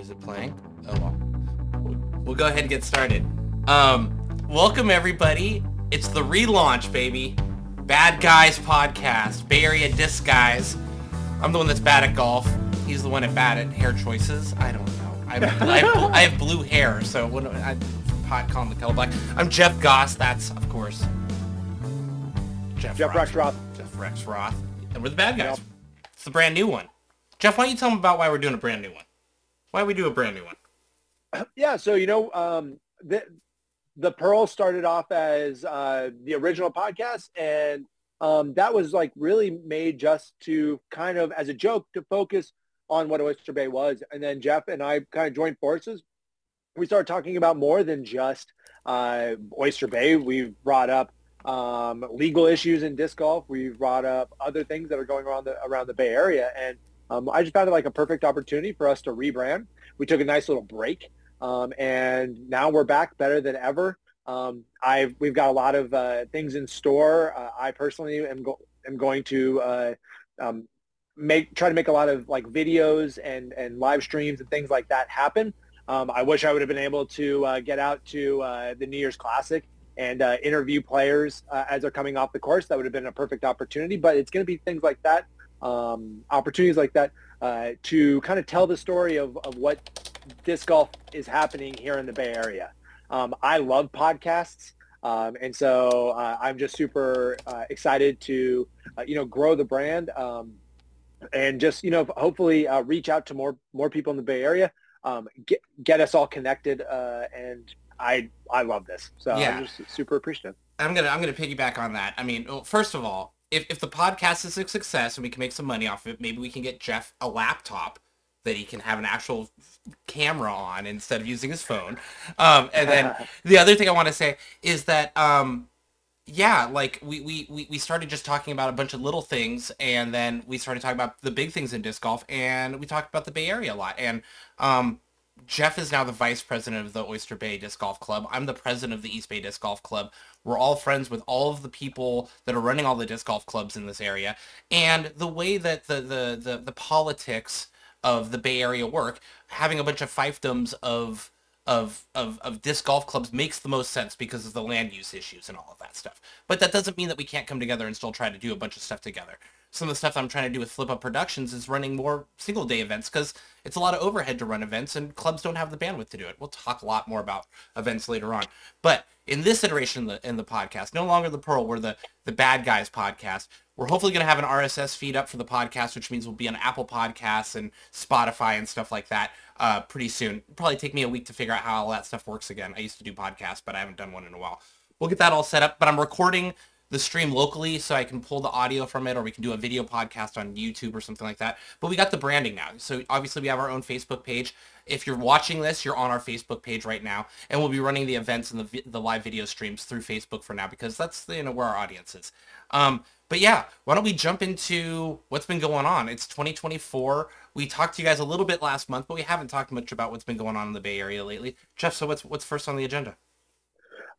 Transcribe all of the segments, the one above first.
Is it playing? Oh well. We'll go ahead and get started. Um, welcome everybody. It's the relaunch, baby. Bad Guys podcast. Bay Area Disc Guys. I'm the one that's bad at golf. He's the one at bad at hair choices. I don't know. I have, I have, I have blue hair, so when I pot calling the color black. I'm Jeff Goss. That's of course Jeff, Jeff Rexroth. Jeff Rexroth. And we're the bad guys. Yep. It's the brand new one. Jeff, why don't you tell them about why we're doing a brand new one? Why we do a brand new one? Yeah, so you know, um, the the Pearl started off as uh, the original podcast, and um, that was like really made just to kind of as a joke to focus on what Oyster Bay was, and then Jeff and I kind of joined forces. We started talking about more than just uh, Oyster Bay. We've brought up um, legal issues in disc golf. We've brought up other things that are going around the around the Bay Area, and um, I just found it like a perfect opportunity for us to rebrand. We took a nice little break, um, and now we're back better than ever. Um, I've we've got a lot of uh, things in store. Uh, I personally am go- am going to uh, um, make try to make a lot of like videos and and live streams and things like that happen. Um, I wish I would have been able to uh, get out to uh, the New Year's Classic and uh, interview players as they're coming off the course. That would have been a perfect opportunity. But it's going to be things like that um, opportunities like that uh, to kind of tell the story of, of what disc golf is happening here in the Bay Area. Um, I love podcasts. Um, and so uh, I'm just super uh, excited to, uh, you know, grow the brand um, and just, you know, hopefully uh, reach out to more more people in the Bay Area, um, get get us all connected. Uh, and I I love this, so yeah. I'm just super appreciative. I'm gonna I'm gonna piggyback on that. I mean, well, first of all, if, if the podcast is a success and we can make some money off of it, maybe we can get Jeff a laptop that he can have an actual camera on instead of using his phone. Um, and then the other thing I want to say is that, um, yeah, like we, we, we started just talking about a bunch of little things and then we started talking about the big things in disc golf and we talked about the Bay Area a lot. And um, Jeff is now the vice president of the Oyster Bay Disc Golf Club. I'm the president of the East Bay Disc Golf Club. We're all friends with all of the people that are running all the disc golf clubs in this area. And the way that the the the, the politics of the Bay Area work, having a bunch of fiefdoms of of, of, of disc golf clubs makes the most sense because of the land use issues and all of that stuff. But that doesn't mean that we can't come together and still try to do a bunch of stuff together some of the stuff I'm trying to do with Flip Up Productions is running more single day events because it's a lot of overhead to run events and clubs don't have the bandwidth to do it. We'll talk a lot more about events later on. But in this iteration in the, in the podcast, no longer the Pearl, we're the, the Bad Guys podcast. We're hopefully going to have an RSS feed up for the podcast, which means we'll be on Apple Podcasts and Spotify and stuff like that uh, pretty soon. Probably take me a week to figure out how all that stuff works again. I used to do podcasts, but I haven't done one in a while. We'll get that all set up, but I'm recording the stream locally so I can pull the audio from it or we can do a video podcast on YouTube or something like that. But we got the branding now. So obviously we have our own Facebook page. If you're watching this, you're on our Facebook page right now and we'll be running the events and the, the live video streams through Facebook for now because that's you know where our audience is. Um, but yeah, why don't we jump into what's been going on? It's 2024. We talked to you guys a little bit last month, but we haven't talked much about what's been going on in the Bay Area lately. Jeff, so what's what's first on the agenda?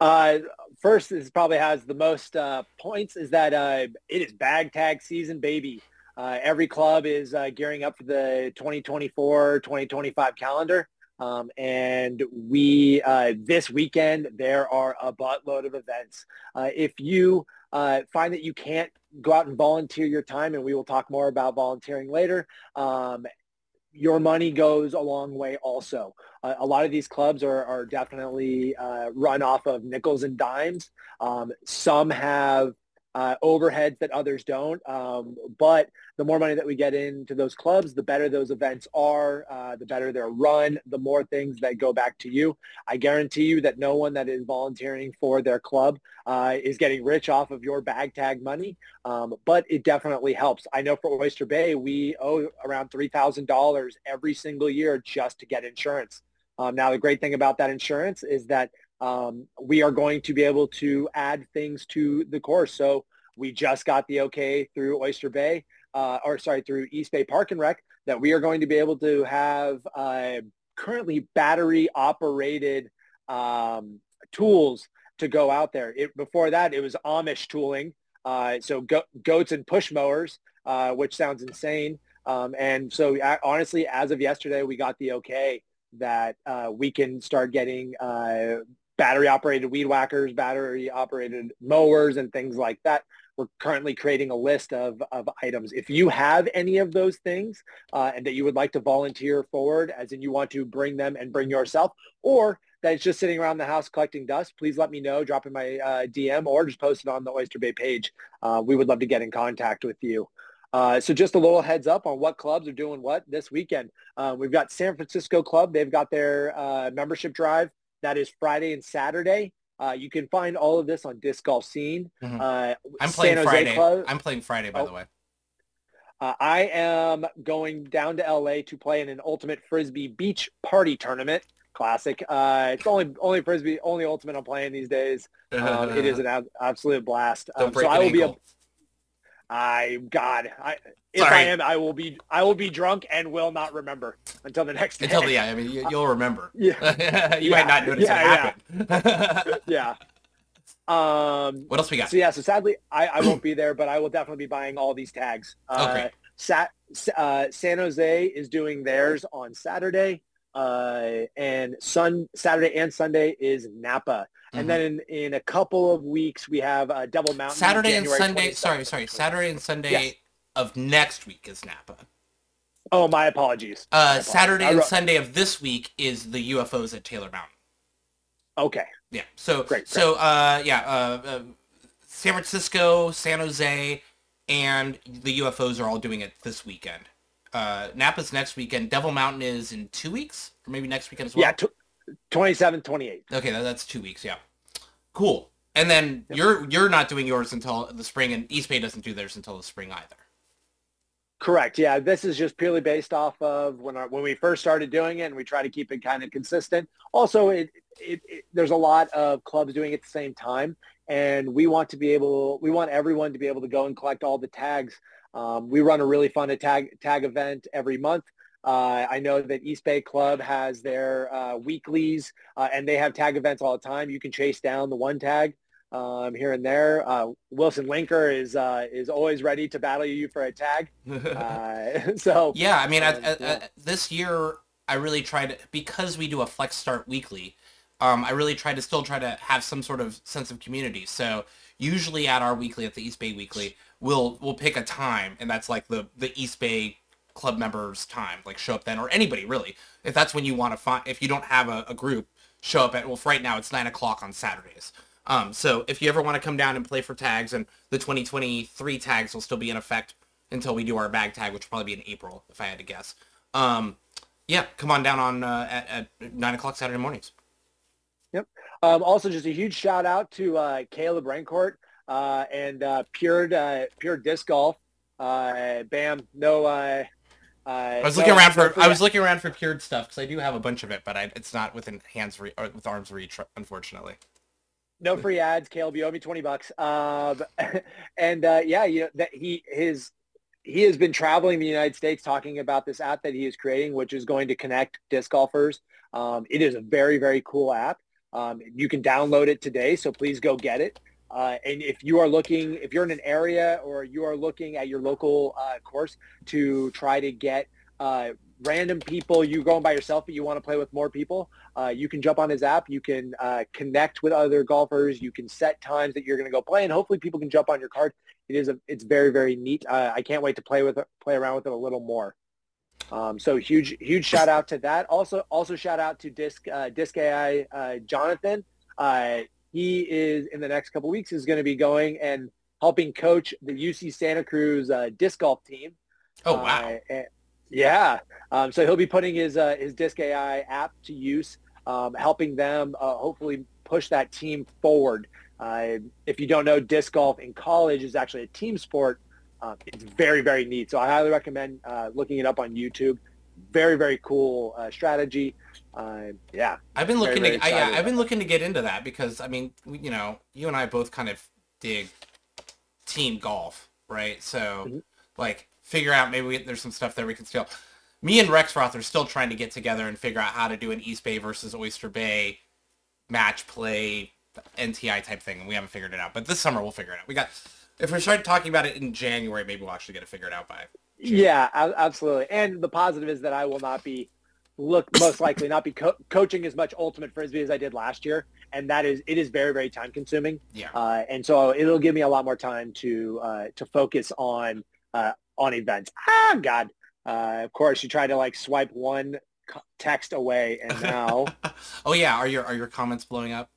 Uh, first is probably has the most uh, points is that uh, it is bag tag season, baby. Uh, every club is uh, gearing up for the 2024-2025 calendar. Um, and we uh, this weekend there are a buttload of events. if you find that you can't go out and volunteer your time, and we will talk more about volunteering later, um, your money goes a long way also. Uh, a lot of these clubs are, are definitely uh, run off of nickels and dimes. Um, some have uh, overheads that others don't. Um, but the more money that we get into those clubs, the better those events are, uh, the better they're run, the more things that go back to you. I guarantee you that no one that is volunteering for their club uh, is getting rich off of your bag tag money, um, but it definitely helps. I know for Oyster Bay, we owe around $3,000 every single year just to get insurance. Um, now, the great thing about that insurance is that um, we are going to be able to add things to the course. So we just got the okay through Oyster Bay, uh, or sorry, through East Bay Park and Rec that we are going to be able to have uh, currently battery operated um, tools to go out there. It, before that, it was Amish tooling. Uh, so go- goats and push mowers, uh, which sounds insane. Um, and so honestly, as of yesterday, we got the okay that uh, we can start getting uh, battery operated weed whackers, battery operated mowers and things like that. We're currently creating a list of, of items. If you have any of those things uh, and that you would like to volunteer forward, as in you want to bring them and bring yourself, or that it's just sitting around the house collecting dust, please let me know, drop in my uh, DM or just post it on the Oyster Bay page. Uh, we would love to get in contact with you. Uh, so just a little heads up on what clubs are doing what this weekend. Uh, we've got San Francisco Club. They've got their uh, membership drive. That is Friday and Saturday. Uh, you can find all of this on Disc Golf Scene. Mhm. Uh, I'm playing Friday. Club- I'm playing Friday, by Oh. the way. Uh, I am going down to LA to play in an Ultimate Frisbee Beach Party Tournament. Classic. Uh, it's only only Frisbee, only Ultimate I'm playing these days. Um, it is an ab- absolute blast. Don't Um, break so I will be. A, ankle. I God, I if Sorry. I am, I will be. I will be drunk and will not remember until the next day. Until the yeah, I mean, you, you'll remember. Yeah. you Yeah. might not notice Yeah, it happen. yeah. Um, what else we got? So yeah, so sadly I, I won't be there, but I will definitely be buying all these tags. Uh, Okay. Sa- uh, San Jose is doing theirs on Saturday, uh, and Sun Saturday and Sunday is Napa, And then in, in a couple of weeks we have uh, Devil Mountain. Saturday and Sunday. 22nd. Sorry, sorry. Saturday and Sunday Yes. of next week is Napa. Oh, my apologies. My Uh, apologies. Saturday and wrote- Sunday of this week is the UFOs at Taylor Mountain. Okay. Yeah. So Great, so uh yeah uh, uh San Francisco, San Jose, and the UFOs are all doing it this weekend. Uh Napa's next weekend. Devil Mountain is in two weeks, or maybe next weekend as well. Yeah, tw 27, 28. Okay, that's two weeks. Yeah. Cool. And then Yep. you're you're not doing yours until the spring, and East Bay doesn't do theirs until the spring either. Correct. Yeah, this is just purely based off of when our, when we first started doing it, and we try to keep it kind of consistent. Also, it, it, it there's a lot of clubs doing it at the same time, and we want to be able, we want everyone to be able to go and collect all the tags. Um, we run a really fun tag tag event every month. Uh, I know that East Bay Club has their uh, weeklies, uh, and they have tag events all the time. You can chase down the one tag um, here and there. Uh, Wilson Linker is uh, is always ready to battle you for a tag. Uh, so yeah, I mean, at, yeah. at- this year I really tried because we do a flex start weekly. Um, I really try to still try to have some sort of sense of community. So usually at our weekly, at the East Bay Weekly, we'll we'll pick a time, and that's like the the East Bay club members' time. Like show up then, or anybody really, if that's when you want to find. If you don't have a, a group, show up at. Well, right now it's nine o'clock on Saturdays. Um, so if you ever want to come down and play for tags, and the 2023 tags will still be in effect until we do our bag tag, which will probably be in April, if I had to guess. Um, yeah, come on down on uh, at, at nine o'clock Saturday mornings. Um, also, just a huge shout out to uh, Caleb Rancourt uh, and uh, Pure uh, Pure Disc Golf. Uh, bam, no. Uh, I was no- looking around for I was looking around for cured stuff because I do have a bunch of it, but I, it's not within hands re- or with arms reach, unfortunately. no free ads. Caleb, you owe me twenty bucks. Um, and uh, yeah, you know that he his he has been traveling the United States talking about this app that he is creating, which is going to connect disc golfers. Um, it is a very very cool app. Um, you can download it today, so please go get it. Uh, and if you are looking, if you're in an area or you are looking at your local uh, course to try to get uh, random people, you going by yourself, but you want to play with more people, uh, you can jump on his app. You can uh, connect with other golfers. You can set times that you're going to go play, and hopefully people can jump on your card. It is a, it's very very neat. Uh, I can't wait to play with play around with it a little more. Um, so huge huge shout out to that. Also also shout out to Disc Disc AI Jonathan. Uh, he is in the next couple weeks is going to be going and helping coach the UC Santa Cruz uh, disc golf team. Oh wow! Uh, yeah. Um, so he'll be putting his uh, his Disc AI app to use, um, helping them uh, hopefully push that team forward. Uh, if you don't know, disc golf in college is actually a team sport. Um, it's very very neat. So I highly recommend uh, looking it up on YouTube. Very very cool uh, strategy. Uh, yeah. I've been looking very to I, yeah, I've been looking to get into that because I mean we, you know you and I both kind of dig team golf, right? So Mhm. like figure out maybe we, there's some stuff there we can steal. Me and Rexroth are still trying to get together and figure out how to do an East Bay versus Oyster Bay match play NTI type thing, and we haven't figured it out. But this summer we'll figure it out. We got if we start talking about it in January, maybe we'll actually get it figured out by. Yeah, absolutely. And the positive is that I will not be look most likely not be co- coaching as much ultimate frisbee as I did last year, and that is it is very very time consuming. Yeah. Uh, and so it'll give me a lot more time to uh, to focus on uh, on events. Ah, God. Uh, of course, you try to like swipe one text away, and now oh yeah, are your are your comments blowing up?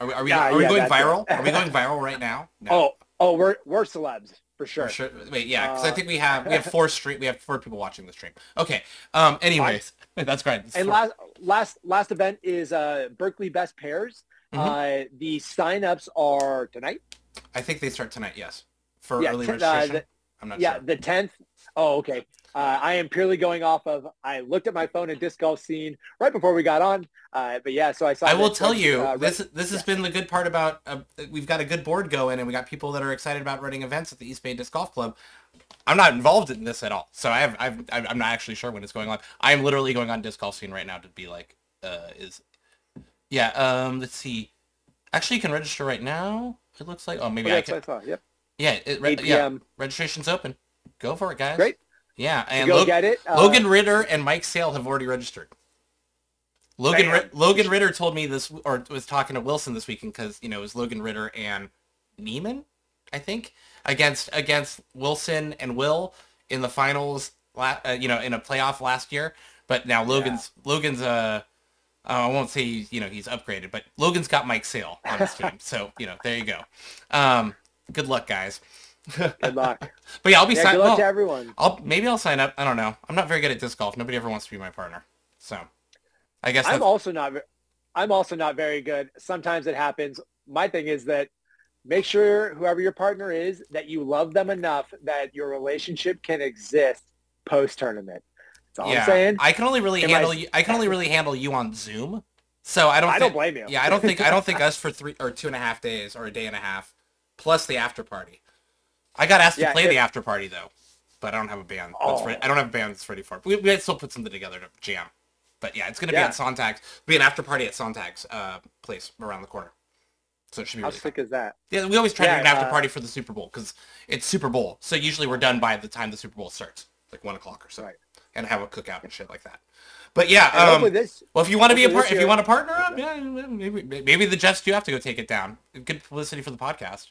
Are we are we, Yeah, are we yeah, going viral? Are we going viral right now? No. oh oh we're we're celebs for sure. For sure. Wait, yeah, because I Uh, think we have we have four stream we have four people watching the stream. Okay. Um. Anyways, that's great. It's And four- last last last event is uh, Berkeley Best Pairs. Mhm. Uh, the signups are tonight. I think they start tonight. Yes, for Yeah, early uh, registration. the- I'm not yeah, sure. the tenth. Oh, okay. Uh, I am purely going off of. I looked at my phone at disc golf scene right before we got on. Uh, but yeah, so I saw. I will tell you, uh, this this has yeah. been the good part about uh, we've got a good board going, and we got people that are excited about running events at the East Bay Disc Golf Club. I'm not involved in this at all, so I have I've, I'm not actually sure when it's going on. I am literally going on disc golf scene right now to be like, uh, is yeah. Um, let's see. Actually, you can register right now. It looks like oh maybe Oh, I that's can. what I saw. Yep. Yeah, it, re- 8 yeah. Registration's open. Go for it, guys. Great. Yeah, and go Lo- get it. Uh, Logan Ritter and Mike Sale have already registered. Logan. Ri- Logan Ritter told me this, or was talking to Wilson this weekend because you know it was Logan Ritter and Neiman, I think, against against Wilson and Will in the finals. La- uh, you know, in a playoff last year. But now Logan's Logan's uh, uh, I won't say he's, you know he's upgraded, but Logan's got Mike Sale on his team. So you know there you go. Um, good luck, guys. Good luck. But yeah, I'll be Yeah, sign- good luck well, to everyone. I'll maybe I'll sign up. I don't know. I'm not very good at disc golf. Nobody ever wants to be my partner. So I guess I'm also not. I'm also not very good. Sometimes it happens. My thing is that make sure whoever your partner is that you love them enough that your relationship can exist post tournament. That's all yeah. I'm saying. I can only really Am I- handle you. I can only really handle you on Zoom. So I don't. I think, don't blame you. Yeah, I don't think I don't think us for three or two and a half days or a day and a half, plus the after party. I got asked to play if- the after party though, but I don't have a band. That's Oh. ready. I don't have a band that's ready for it. We we still put something together to jam. But yeah, it's gonna be at Sontag's. Be an after party at Sontag's uh, place around the corner. So it should be How really fun. sick is that? Yeah, we always try to Yeah, do an after uh, party for the Super Bowl because it's Super Bowl. So usually we're done by the time the Super Bowl starts, like one o'clock or so, Right. and have a cookout and shit like that. But yeah, um, this. well, if you want to be a part, if you want to partner up, yeah, maybe maybe the Jets do have to go take it down. Good publicity for the podcast.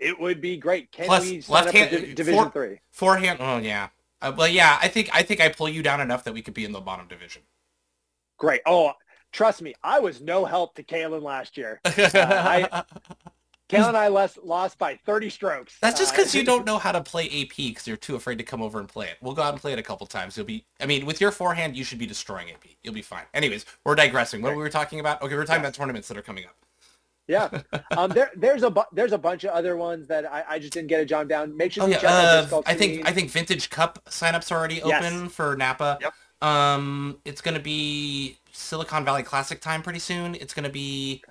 It would be great. Can Plus, we left up hand- Div- Division for- Three? Forehand, oh yeah. Uh, well, yeah, I think I think I pull you down enough that we could be in the bottom division. Great. Oh, trust me, I was no help to Kalen last year. I- Kalen and I lost, lost by 30 strokes. That's just Uh, because you don't know how to play AP because you're too afraid to come over and play it. We'll go out and play it a couple times. You'll be, I mean, with your forehand, you should be destroying AP. You'll be fine. Anyways, we're digressing. What Right. were we talking about? Okay, we're talking Yes. about tournaments that are coming up. Yeah. Um, there, there's a bu- there's a bunch of other ones that I, I just didn't get a jot down. Make sure Oh you yeah, check out uh, I think I think Vintage Cup signups are already Yes. open for Napa. Yep. Um, it's gonna be Silicon Valley Classic time pretty soon. It's gonna be,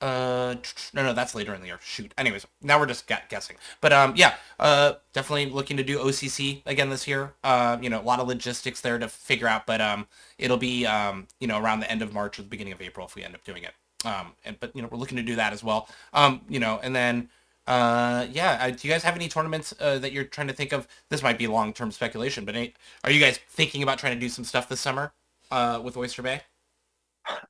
uh, no, no, that's later in the year. Shoot. Anyways, now we're just gu- guessing. But um, yeah, uh, definitely looking to do OCC again this year. Uh, you know, a lot of logistics there to figure out, but um, it'll be um, you know, around the end of March or the beginning of April if we end up doing it. Um, and but you know, we're looking to do that as well. Um, you know, and then. Uh, yeah. Uh, do you guys have any tournaments uh, that you're trying to think of? This might be long-term speculation, but any, are you guys thinking about trying to do some stuff this summer uh, with Oyster Bay?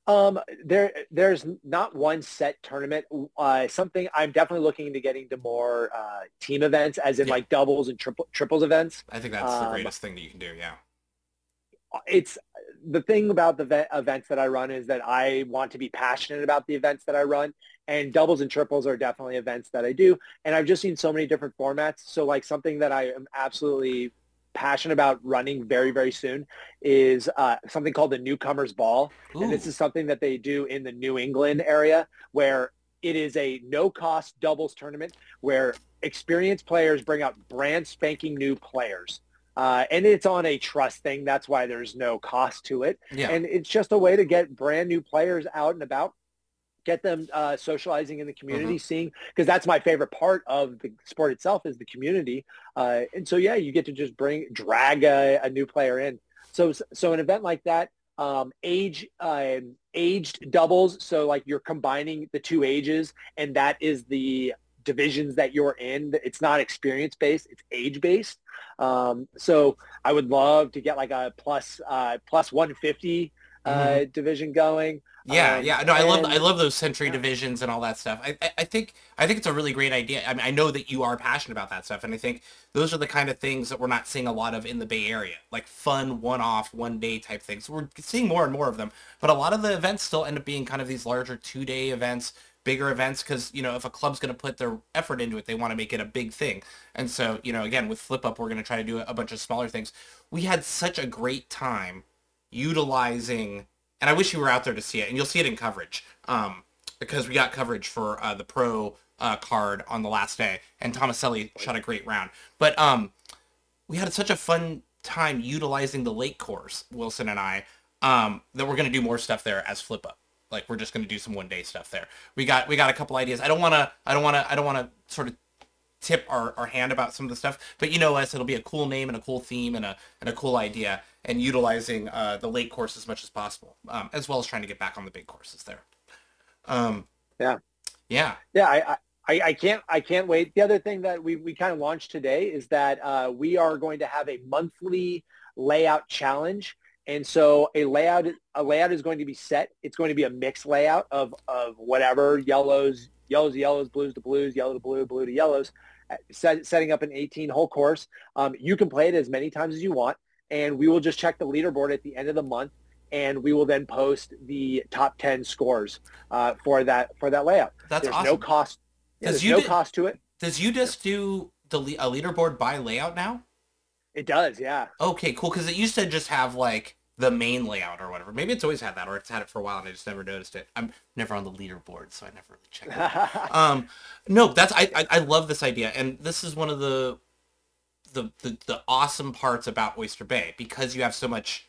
Um, there, there's not one set tournament. Uh, something I'm definitely looking into getting to more uh, team events, as in Yeah. like doubles and triple, triples events. I think that's the Um, greatest thing that you can do. Yeah. It's the thing about the ve- events that I run is that I want to be passionate about the events that I run, and doubles and triples are definitely events that I do. And I've just seen so many different formats. So like something that I am absolutely passionate about running very, very soon is uh, something called the Newcomers Ball. And this is something that they do in the New England area where it is a no-cost doubles tournament where experienced players bring out brand spanking new players. Uh, and it's on a trust thing. That's why there's no cost to it. yeah. And it's just a way to get brand new players out and about, get them uh, socializing in the community, seeing, because that's my favorite part of the sport itself is the community. Uh, and so, yeah, you get to just bring, drag a, a new player in. So, so an event like that, um, age, um, aged doubles. So like you're combining the two ages and that is the divisions that you're in. It's not experience based; it's age based. Um, so I would love to get like a plus uh, plus 150 uh, mm-hmm. division going. Yeah, um, yeah. No, I love I love those century yeah. divisions and all that stuff. I, I, I think I think it's a really great idea. I mean, I know that you are passionate about that stuff, and I think those are the kind of things that we're not seeing a lot of in the Bay Area, like fun one-off, one-day type things. We're seeing more and more of them, but a lot of the events still end up being kind of these larger two-day events bigger events because you know if a club's going to put their effort into it they want to make it a big thing. And so you know again with flip up we're going to try to do a bunch of smaller things. We had such a great time utilizing and i wish you were out there to see it and you'll see it in coverage um, because we got coverage for uh, the pro uh, card on the last day and Tomaselli shot a great round. But um, we had such a fun time utilizing the lake course wilson and i um, that we're going to do more stuff there as flip up like we're just going to do some one day stuff there. We got we got a couple ideas. I don't want to I don't want to I don't want to sort of tip our, our hand about some of the stuff, but you know us, it'll be a cool name and a cool theme and a and a cool idea, and utilizing uh, the late course as much as possible, um, as well as trying to get back on the big courses there. Um, yeah, yeah, yeah. I, I I can't I can't wait. The other thing that we we kind of launched today is that uh, we are going to have a monthly layout challenge and so a layout, a layout is going to be set. It's going to be a mixed layout of, of whatever yellows, yellows, yellows, blues to blues, yellow to blue, blue to yellows, uh, set, setting up an 18 hole course. Um, you can play it as many times as you want. And we will just check the leaderboard at the end of the month. And we will then post the top 10 scores uh, for that for that layout. That's there's awesome. no cost. Yeah, there's no cost to it. Does you just do the a leaderboard by layout now? It does, yeah. Okay, cool. Because it used to just have like the main layout or whatever. Maybe it's always had that, or it's had it for a while and I just never noticed it. I'm never on the leaderboard, so I never really check it. um, no, that's I, I, I love this idea, and this is one of the, the the the awesome parts about Oyster Bay because you have so much,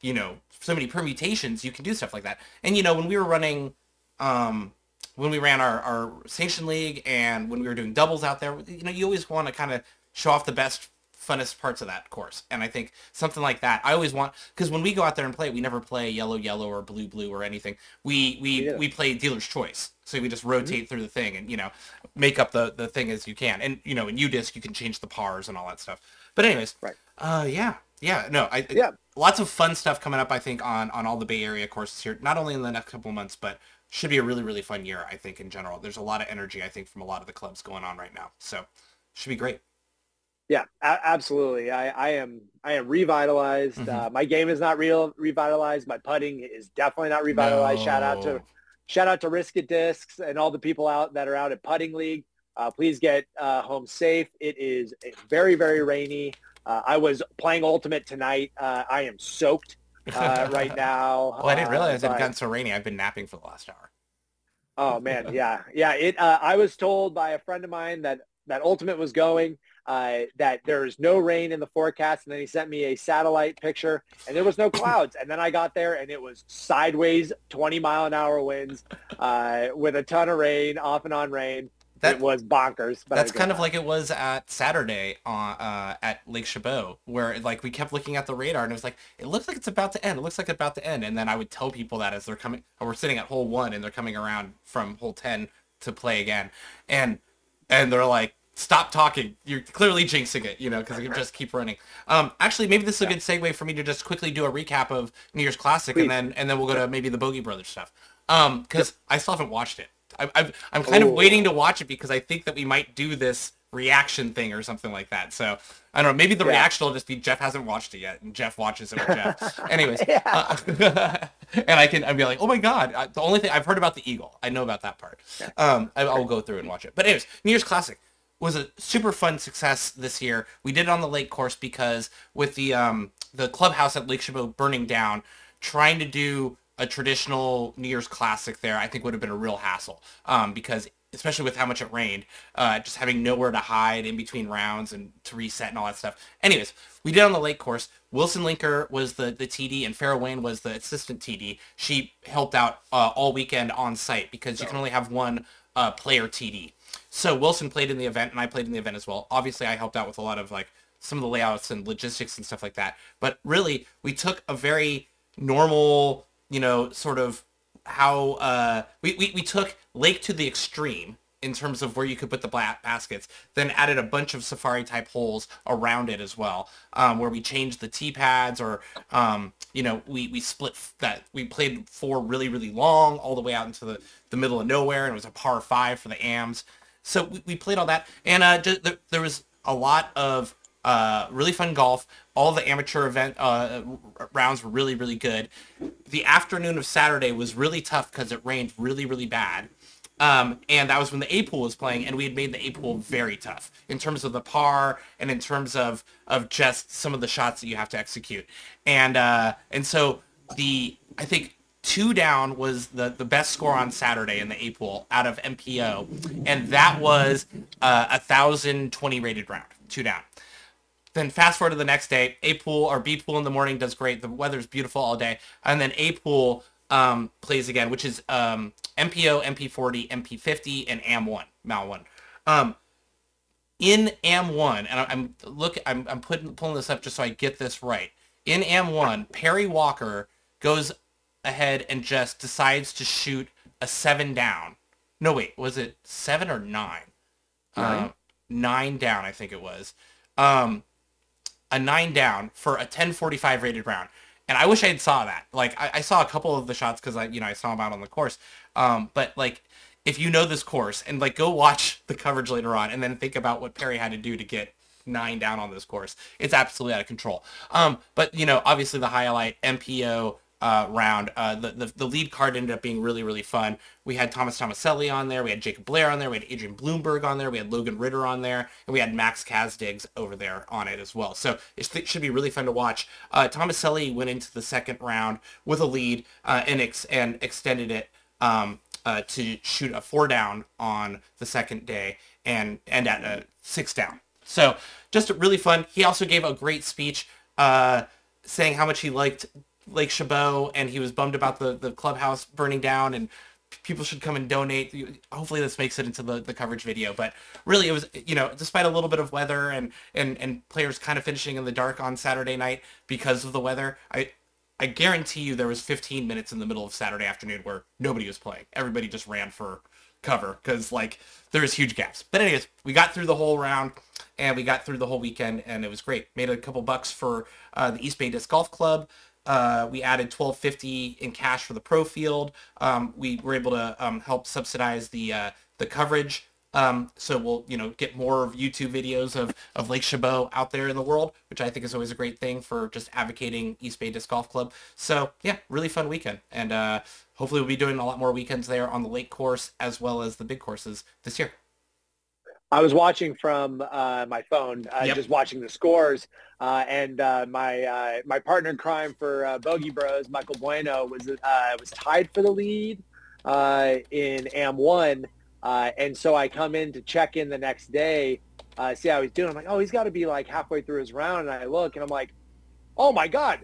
you know, so many permutations. You can do stuff like that, and you know when we were running, um, when we ran our our Sanction League and when we were doing doubles out there, you know, you always want to kind of show off the best funnest parts of that course. And I think something like that, I always want because when we go out there and play, we never play yellow yellow or blue blue or anything. We we yeah. we play dealer's choice. So we just mm-hmm. rotate mm-hmm. through the thing and you know make up the the thing as you can. And you know in UDisc you can change the pars and all that stuff. But anyways, right? Uh, yeah, yeah, no, I yeah, lots of fun stuff coming up. I think on on all the Bay Area courses here, not only in the next couple of months, but should be a really really fun year. I think in general, there's a lot of energy. I think from a lot of the clubs going on right now. So should be great. Yeah, a- absolutely. I, I am I am revitalized. Mm-hmm. Uh, my game is not real revitalized. My putting is definitely not revitalized. No. Shout out to shout out to Risk It Discs and all the people out that are out at Putting League. Uh, please get uh, home safe. It is very very rainy. Uh, I was playing Ultimate tonight. Uh, I am soaked uh, right now. well, I didn't realize it had gotten so rainy. I've been napping for the last hour. Oh man, yeah, yeah. It. I was told by a friend of mine that that Ultimate was going uh, that there's no rain in the forecast. And then he sent me a satellite picture and there was no clouds. And then I got there and it was sideways 20 mile an hour winds uh, with a ton of rain, off and on rain. That, it was bonkers. But that's kind of like it was at Saturday on uh, at Lake Chabot, where like we kept looking at the radar and it was like it looks like it's about to end. It looks like it's about to end, and then I would tell people that as they're coming, or we're sitting at hole one and they're coming around from hole ten to play again, and and they're like, stop talking. You're clearly jinxing it, you know, because you just keep running. Um, actually, maybe this is a good segue for me to just quickly do a recap of New Year's Classic, Please. and then and then we'll go to maybe the Bogey Brothers stuff. Um, because I still haven't watched it. I, i am kind Ooh. of waiting to watch it because I think that we might do this reaction thing or something like that. So I don't know. Maybe the yeah. reaction will just be Jeff hasn't watched it yet, and Jeff watches it with Jeff. Anyways, uh, and I can I'd be like, oh my god, I, the only thing I've heard about the Eagle, I know about that part. Yeah. Um, I will go through and watch it. But anyways, New Year's Classic was a super fun success this year. We did it on the lake course because with the um, the clubhouse at Lake Chabot burning down, trying to do a traditional New Year's Classic there, I think would have been a real hassle um, because especially with how much it rained, uh, just having nowhere to hide in between rounds and to reset and all that stuff. Anyways, we did on the lake course. Wilson Linker was the, the TD and Farrah Wayne was the assistant TD. She helped out uh, all weekend on site because you can only have one uh, player TD. So Wilson played in the event and I played in the event as well. Obviously, I helped out with a lot of like some of the layouts and logistics and stuff like that. But really, we took a very normal, you know, sort of how uh, we, we, we took Lake to the extreme in terms of where you could put the baskets. Then added a bunch of safari type holes around it as well, um, where we changed the tee pads or um, you know we we split that we played four really really long all the way out into the the middle of nowhere and it was a par five for the AMs. So we, we played all that and uh, there, there was a lot of uh, really fun golf. All the amateur event uh, rounds were really, really good. The afternoon of Saturday was really tough because it rained really, really bad. Um, and that was when the A pool was playing, and we had made the A pool very tough in terms of the par and in terms of of just some of the shots that you have to execute. And uh, and so the I think two down was the the best score on Saturday in the A pool out of MPO, and that was uh, a thousand twenty rated round, two down. Then fast forward to the next day, A pool or B pool in the morning does great. The weather's beautiful all day, and then A pool um, plays again, which is um, MPO, MP40, MP50, and AM1, MAL1. Um, in AM1, and I'm look, I'm, I'm putting pulling this up just so I get this right. In AM1, Perry Walker goes ahead and just decides to shoot a seven down. No, wait, was it seven or nine? Nine, uh, nine down, I think it was. Um, a nine down for a 1045 rated round and I wish I had saw that. Like I, I saw a couple of the shots because I you know I saw them out on the course. Um, but like if you know this course and like go watch the coverage later on and then think about what Perry had to do to get nine down on this course, it's absolutely out of control. Um, but you know obviously the highlight MPO uh, round. Uh, the, the, the lead card ended up being really really fun. We had Thomas Tomaselli on there, we had Jacob Blair on there, we had Adrian Bloomberg on there, we had Logan Ritter on there, and we had Max Kazdigs over there on it as well. So it should be really fun to watch. Uh, Tomaselli went into the second round with a lead uh, and ex- and extended it. Um, uh, to shoot a four down on the second day and end at a six down. So just really fun. He also gave a great speech uh, saying how much he liked Lake Chabot and he was bummed about the, the clubhouse burning down and people should come and donate. Hopefully this makes it into the, the coverage video. But really it was, you know, despite a little bit of weather and, and, and players kind of finishing in the dark on Saturday night because of the weather, I, I guarantee you there was 15 minutes in the middle of Saturday afternoon where nobody was playing. Everybody just ran for cover because like there's huge gaps. But anyways, we got through the whole round and we got through the whole weekend and it was great. Made a couple bucks for uh, the East Bay Disc Golf Club. Uh, we added 1250 in cash for the pro field. Um, we were able to um, help subsidize the uh, the coverage. Um, so we'll you know get more YouTube videos of, of Lake Chabot out there in the world, which I think is always a great thing for just advocating East Bay Disc Golf Club. So yeah, really fun weekend, and uh, hopefully we'll be doing a lot more weekends there on the lake course as well as the big courses this year. I was watching from uh, my phone, uh, yep. just watching the scores, uh, and uh, my uh, my partner in crime for uh, Bogey Bros, Michael Bueno, was was tied for the lead in Am One, and so I come in to check in the next day, see how he's doing. I'm like, oh, he's got to be like halfway through his round, and I look, and I'm like, oh my god,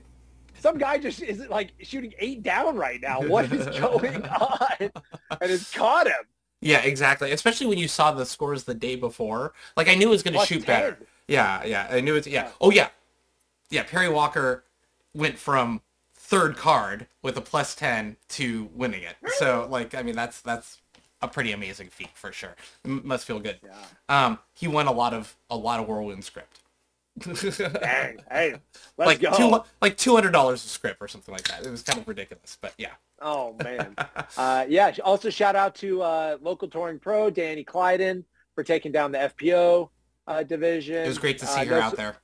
some guy just is like shooting eight down right now. What is going on? And it's caught him. Yeah, exactly. Especially when you saw the scores the day before. Like I knew it was going to shoot 10. better. Yeah, yeah. I knew it. Yeah. Oh yeah, yeah. Perry Walker went from third card with a plus ten to winning it. So like, I mean, that's that's a pretty amazing feat for sure. It must feel good. Yeah. Um, he won a lot of a lot of whirlwind script. Dang, hey, like go. two like two hundred dollars a script or something like that. It was kind of ridiculous, but yeah. Oh man, uh, yeah. Also, shout out to uh, local touring pro Danny Clyden for taking down the FPO uh, division. It was great to see uh, her out there.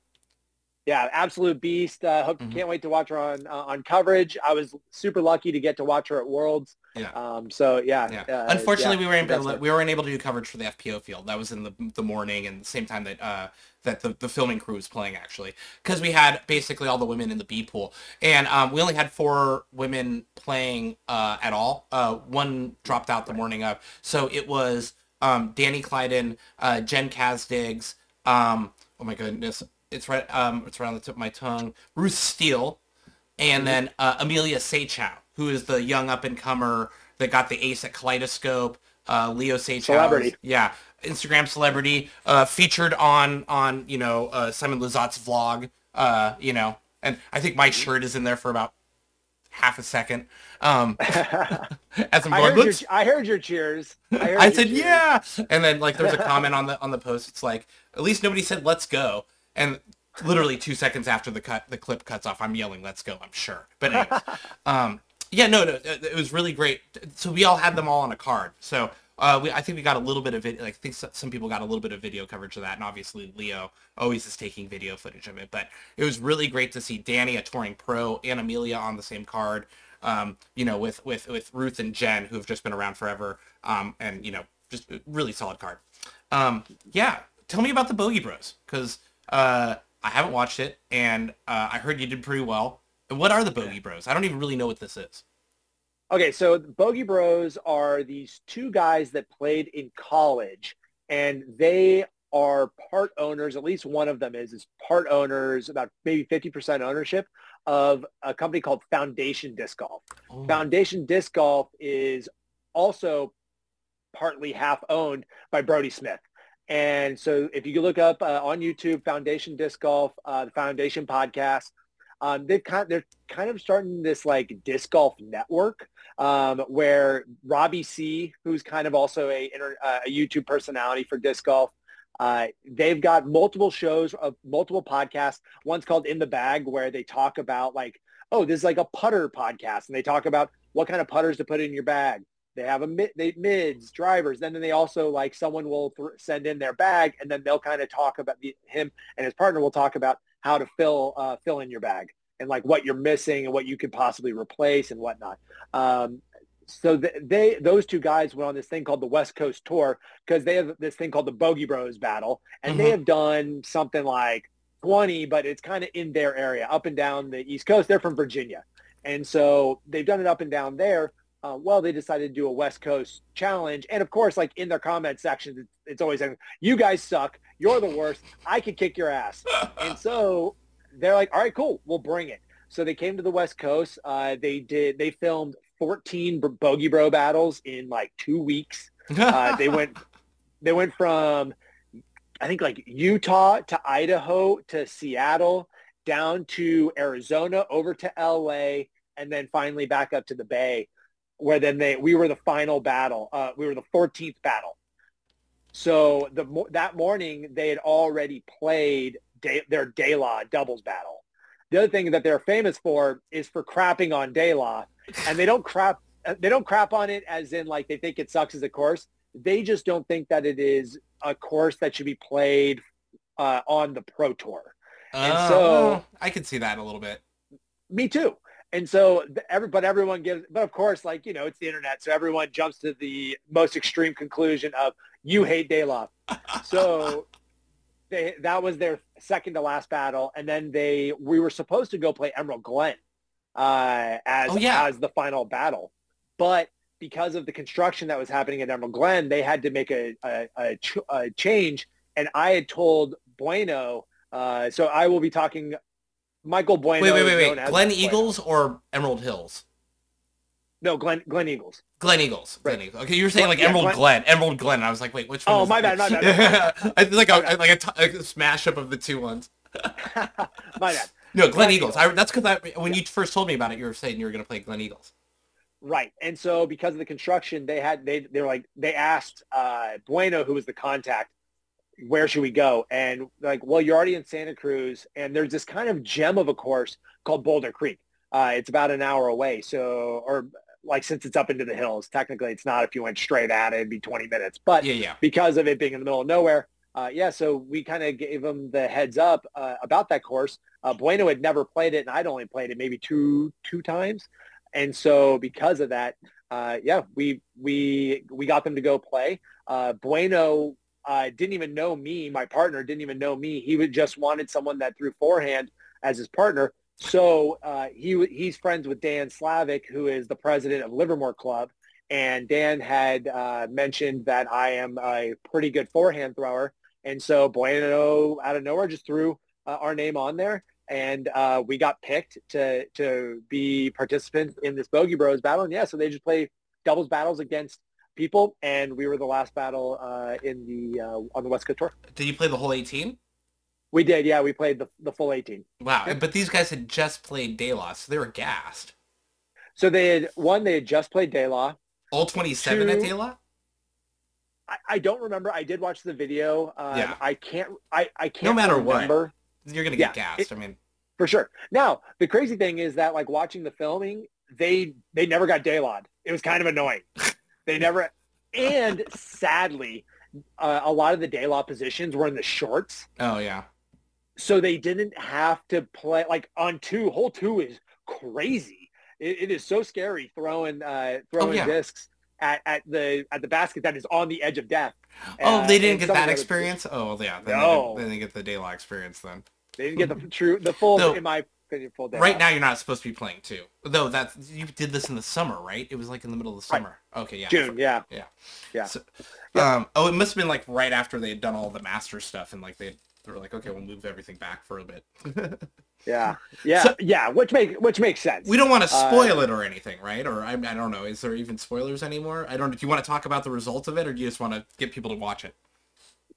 Yeah, absolute beast. Uh, hope, mm-hmm. Can't wait to watch her on uh, on coverage. I was super lucky to get to watch her at Worlds. Yeah. Um, so yeah. yeah. Uh, Unfortunately, yeah, we weren't able to, we weren't able to do coverage for the FPO field. That was in the the morning and the same time that uh, that the, the filming crew was playing actually because we had basically all the women in the B pool and um, we only had four women playing uh, at all. Uh, one dropped out the morning of, so it was um, Danny Clyden, uh, Jen Kazdigs. Um, oh my goodness, it's right um, it's right on the tip of my tongue. Ruth Steele, and mm-hmm. then uh, Amelia Sachow who is the young up and comer that got the ace at Kaleidoscope. Uh, Leo Sage celebrity, yeah, Instagram celebrity, uh, featured on on you know uh, Simon Lizotte's vlog, uh, you know, and I think my shirt is in there for about half a second. Um, as I'm I going, heard, your, I heard your cheers. I, heard I your said cheers. yeah, and then like there's a comment on the on the post. It's like at least nobody said let's go, and literally two seconds after the cut the clip cuts off, I'm yelling let's go. I'm sure, but anyways, um, yeah, no, no, it it was really great. So we all had them all on a card. So uh, we I think we got a little bit of it. Like I think some people got a little bit of video coverage of that, and obviously Leo always is taking video footage of it. But it was really great to see Danny, a touring pro, and Amelia on the same card um, you know, with with with Ruth and Jen, who have just been around forever, um, and you know, just really solid card. Um, yeah, tell me about the Bogey Bros, because uh, I haven't watched it, and uh, I heard you did pretty well. What are the Bogey Bros? I don't even really know what this is. Okay, so the Bogey Bros are these two guys that played in college, and they are part owners. At least one of them is is part owners, about maybe fifty percent ownership of a company called Foundation Disc Golf. Oh, Foundation Disc Golf is also partly half owned by Brodie Smith. And so if you look up uh, on YouTube, Foundation Disc Golf, uh, the Foundation podcast, um, they've kind they're kind of starting this like disc golf network um, where Robbie C, who's kind of also a, uh, a YouTube personality for disc golf, uh, they've got multiple shows of multiple podcasts. One's called In the Bag, where they talk about like, oh, this is like a putter podcast, and they talk about what kind of putters to put in your bag. They have a mid, they, mids, drivers. Then they also like someone will th- send in their bag, and then they'll kind of talk about the, him and his partner will talk about how to fill uh, fill in your bag and like what you're missing and what you could possibly replace and whatnot. Um, so th- they those two guys went on this thing called the West Coast Tour because they have this thing called the Bogey Bros Battle, and they Mhm. have done something like 20, but it's kind of in their area, up and down the East Coast. They're from Virginia, and so they've done it up and down there. Uh, well, they decided to do a West Coast challenge, and of course, like in their comment section, it's, it's always "You guys suck. You're the worst. I could kick your ass." and so they're like, all right, cool, we'll bring it. So they came to the West Coast. Uh, they did. They filmed 14 bogey bro battles in like two weeks. Uh, they went. They went from, I think like Utah to Idaho to Seattle, down to Arizona, over to LA, and then finally back up to the Bay, where then they we were the final battle. Uh, we were the 14th battle. So the that morning they had already played day, their DeLa doubles battle. The other thing that they're famous for is for crapping on DeLa, and they don't crap they don't crap on it as in like they think it sucks as a course. They just don't think that it is a course that should be played uh, on the pro tour. And Oh, so- I could see that a little bit. Me too. And so every, but everyone gives, but of course, like, you know, it's the internet. So everyone jumps to the most extreme conclusion of you hate Dayloff. So they, that was their second to last battle. And then they, we were supposed to go play Emerald Glen uh, as, Oh, yeah. as the final battle. But because of the construction that was happening at Emerald Glen, they had to make a, a, a, ch- a change. And I had told Bueno, uh, so I will be talking Michael Bueno. wait, wait, wait, wait. Glen Eagles or Emerald Hills? No, Glen Glen Eagles. Glen Eagles. Glen Right. Eagles. Okay, you were saying like Yeah, Emerald Glen- Glen. Emerald Glen. And I was like, wait, which one? Oh, my bad, my bad, I think like a, like a, t- like a smash up of the two ones. My bad. No, Glen Glen Eagles. Eagles. I, that's because when you first told me about it, you were saying you were going to play Glen Eagles. Right. And so because of the construction, they had they they were like they asked uh, Bueno, who was the contact, where should we go? And like, well, you're already in Santa Cruz, and there's this kind of gem of a course called Boulder Creek. Uh, it's about an hour away. So, or like since it's up into the hills, technically it's not. If you went straight at it, it'd be 20 minutes. But Yeah, yeah. because of it being in the middle of nowhere. Uh, yeah, so we kind of gave them the heads up uh, about that course. Uh, bueno had never played it, and I'd only played it maybe two two times, and so because of that, uh, yeah, we we we got them to go play. Uh, bueno uh, didn't even know me. My partner didn't even know me. He would just wanted someone that threw forehand as his partner. So uh, he he's friends with Dan Slavic, who is the president of Livermore Club, and Dan had uh, mentioned that I am a pretty good forehand thrower, and so Bueno out of nowhere just threw uh, our name on there, and uh, we got picked to to be participants in this Bogey Bros battle. And yeah, so they just play doubles battles against people, and we were the last battle uh, in the uh, on the West Coast tour. Did you play the whole 18? We did, yeah. We played the the full 18. Wow. Yep. But these guys had just played Delos, so they were gassed. So they had one. They had just played De La. All 27 at Two- De La? I, I don't remember. I did watch the video. Um, Yeah. I can't. I, I can't. No matter what. remember You're gonna get Yeah, gassed. I mean, for sure. Now the crazy thing is that like watching the filming, they they never got Daylod. It was kind of annoying. they never. And sadly, uh, a lot of the Daylod positions were in the shorts, oh yeah. so they didn't have to play like on two. Hole two is crazy. It, it is so scary throwing uh, throwing Oh, yeah. discs at, at the at the basket that is on the edge of death. Oh, Uh, they didn't get that experience? Oh yeah. Then No. They, didn't, they didn't get the DeLa experience then. They didn't get the true, the full, No. in my full day. Right now you're not supposed to be playing too. Though that's you did this in the summer, right? It was like in the middle of the Right. summer. Okay, yeah. June, yeah. Yeah. Yeah. So, Yeah. Um, oh, it must have been like right after they had done all the master stuff, and like they they were like, okay, we'll move everything back for a bit. Yeah, yeah, So- yeah. Which make which makes sense. we don't want to Uh, spoil it or anything, right? Or I, I don't know. Is there even spoilers anymore? I don't. Do you want to talk about the results of it, or do you just want to get people to watch it?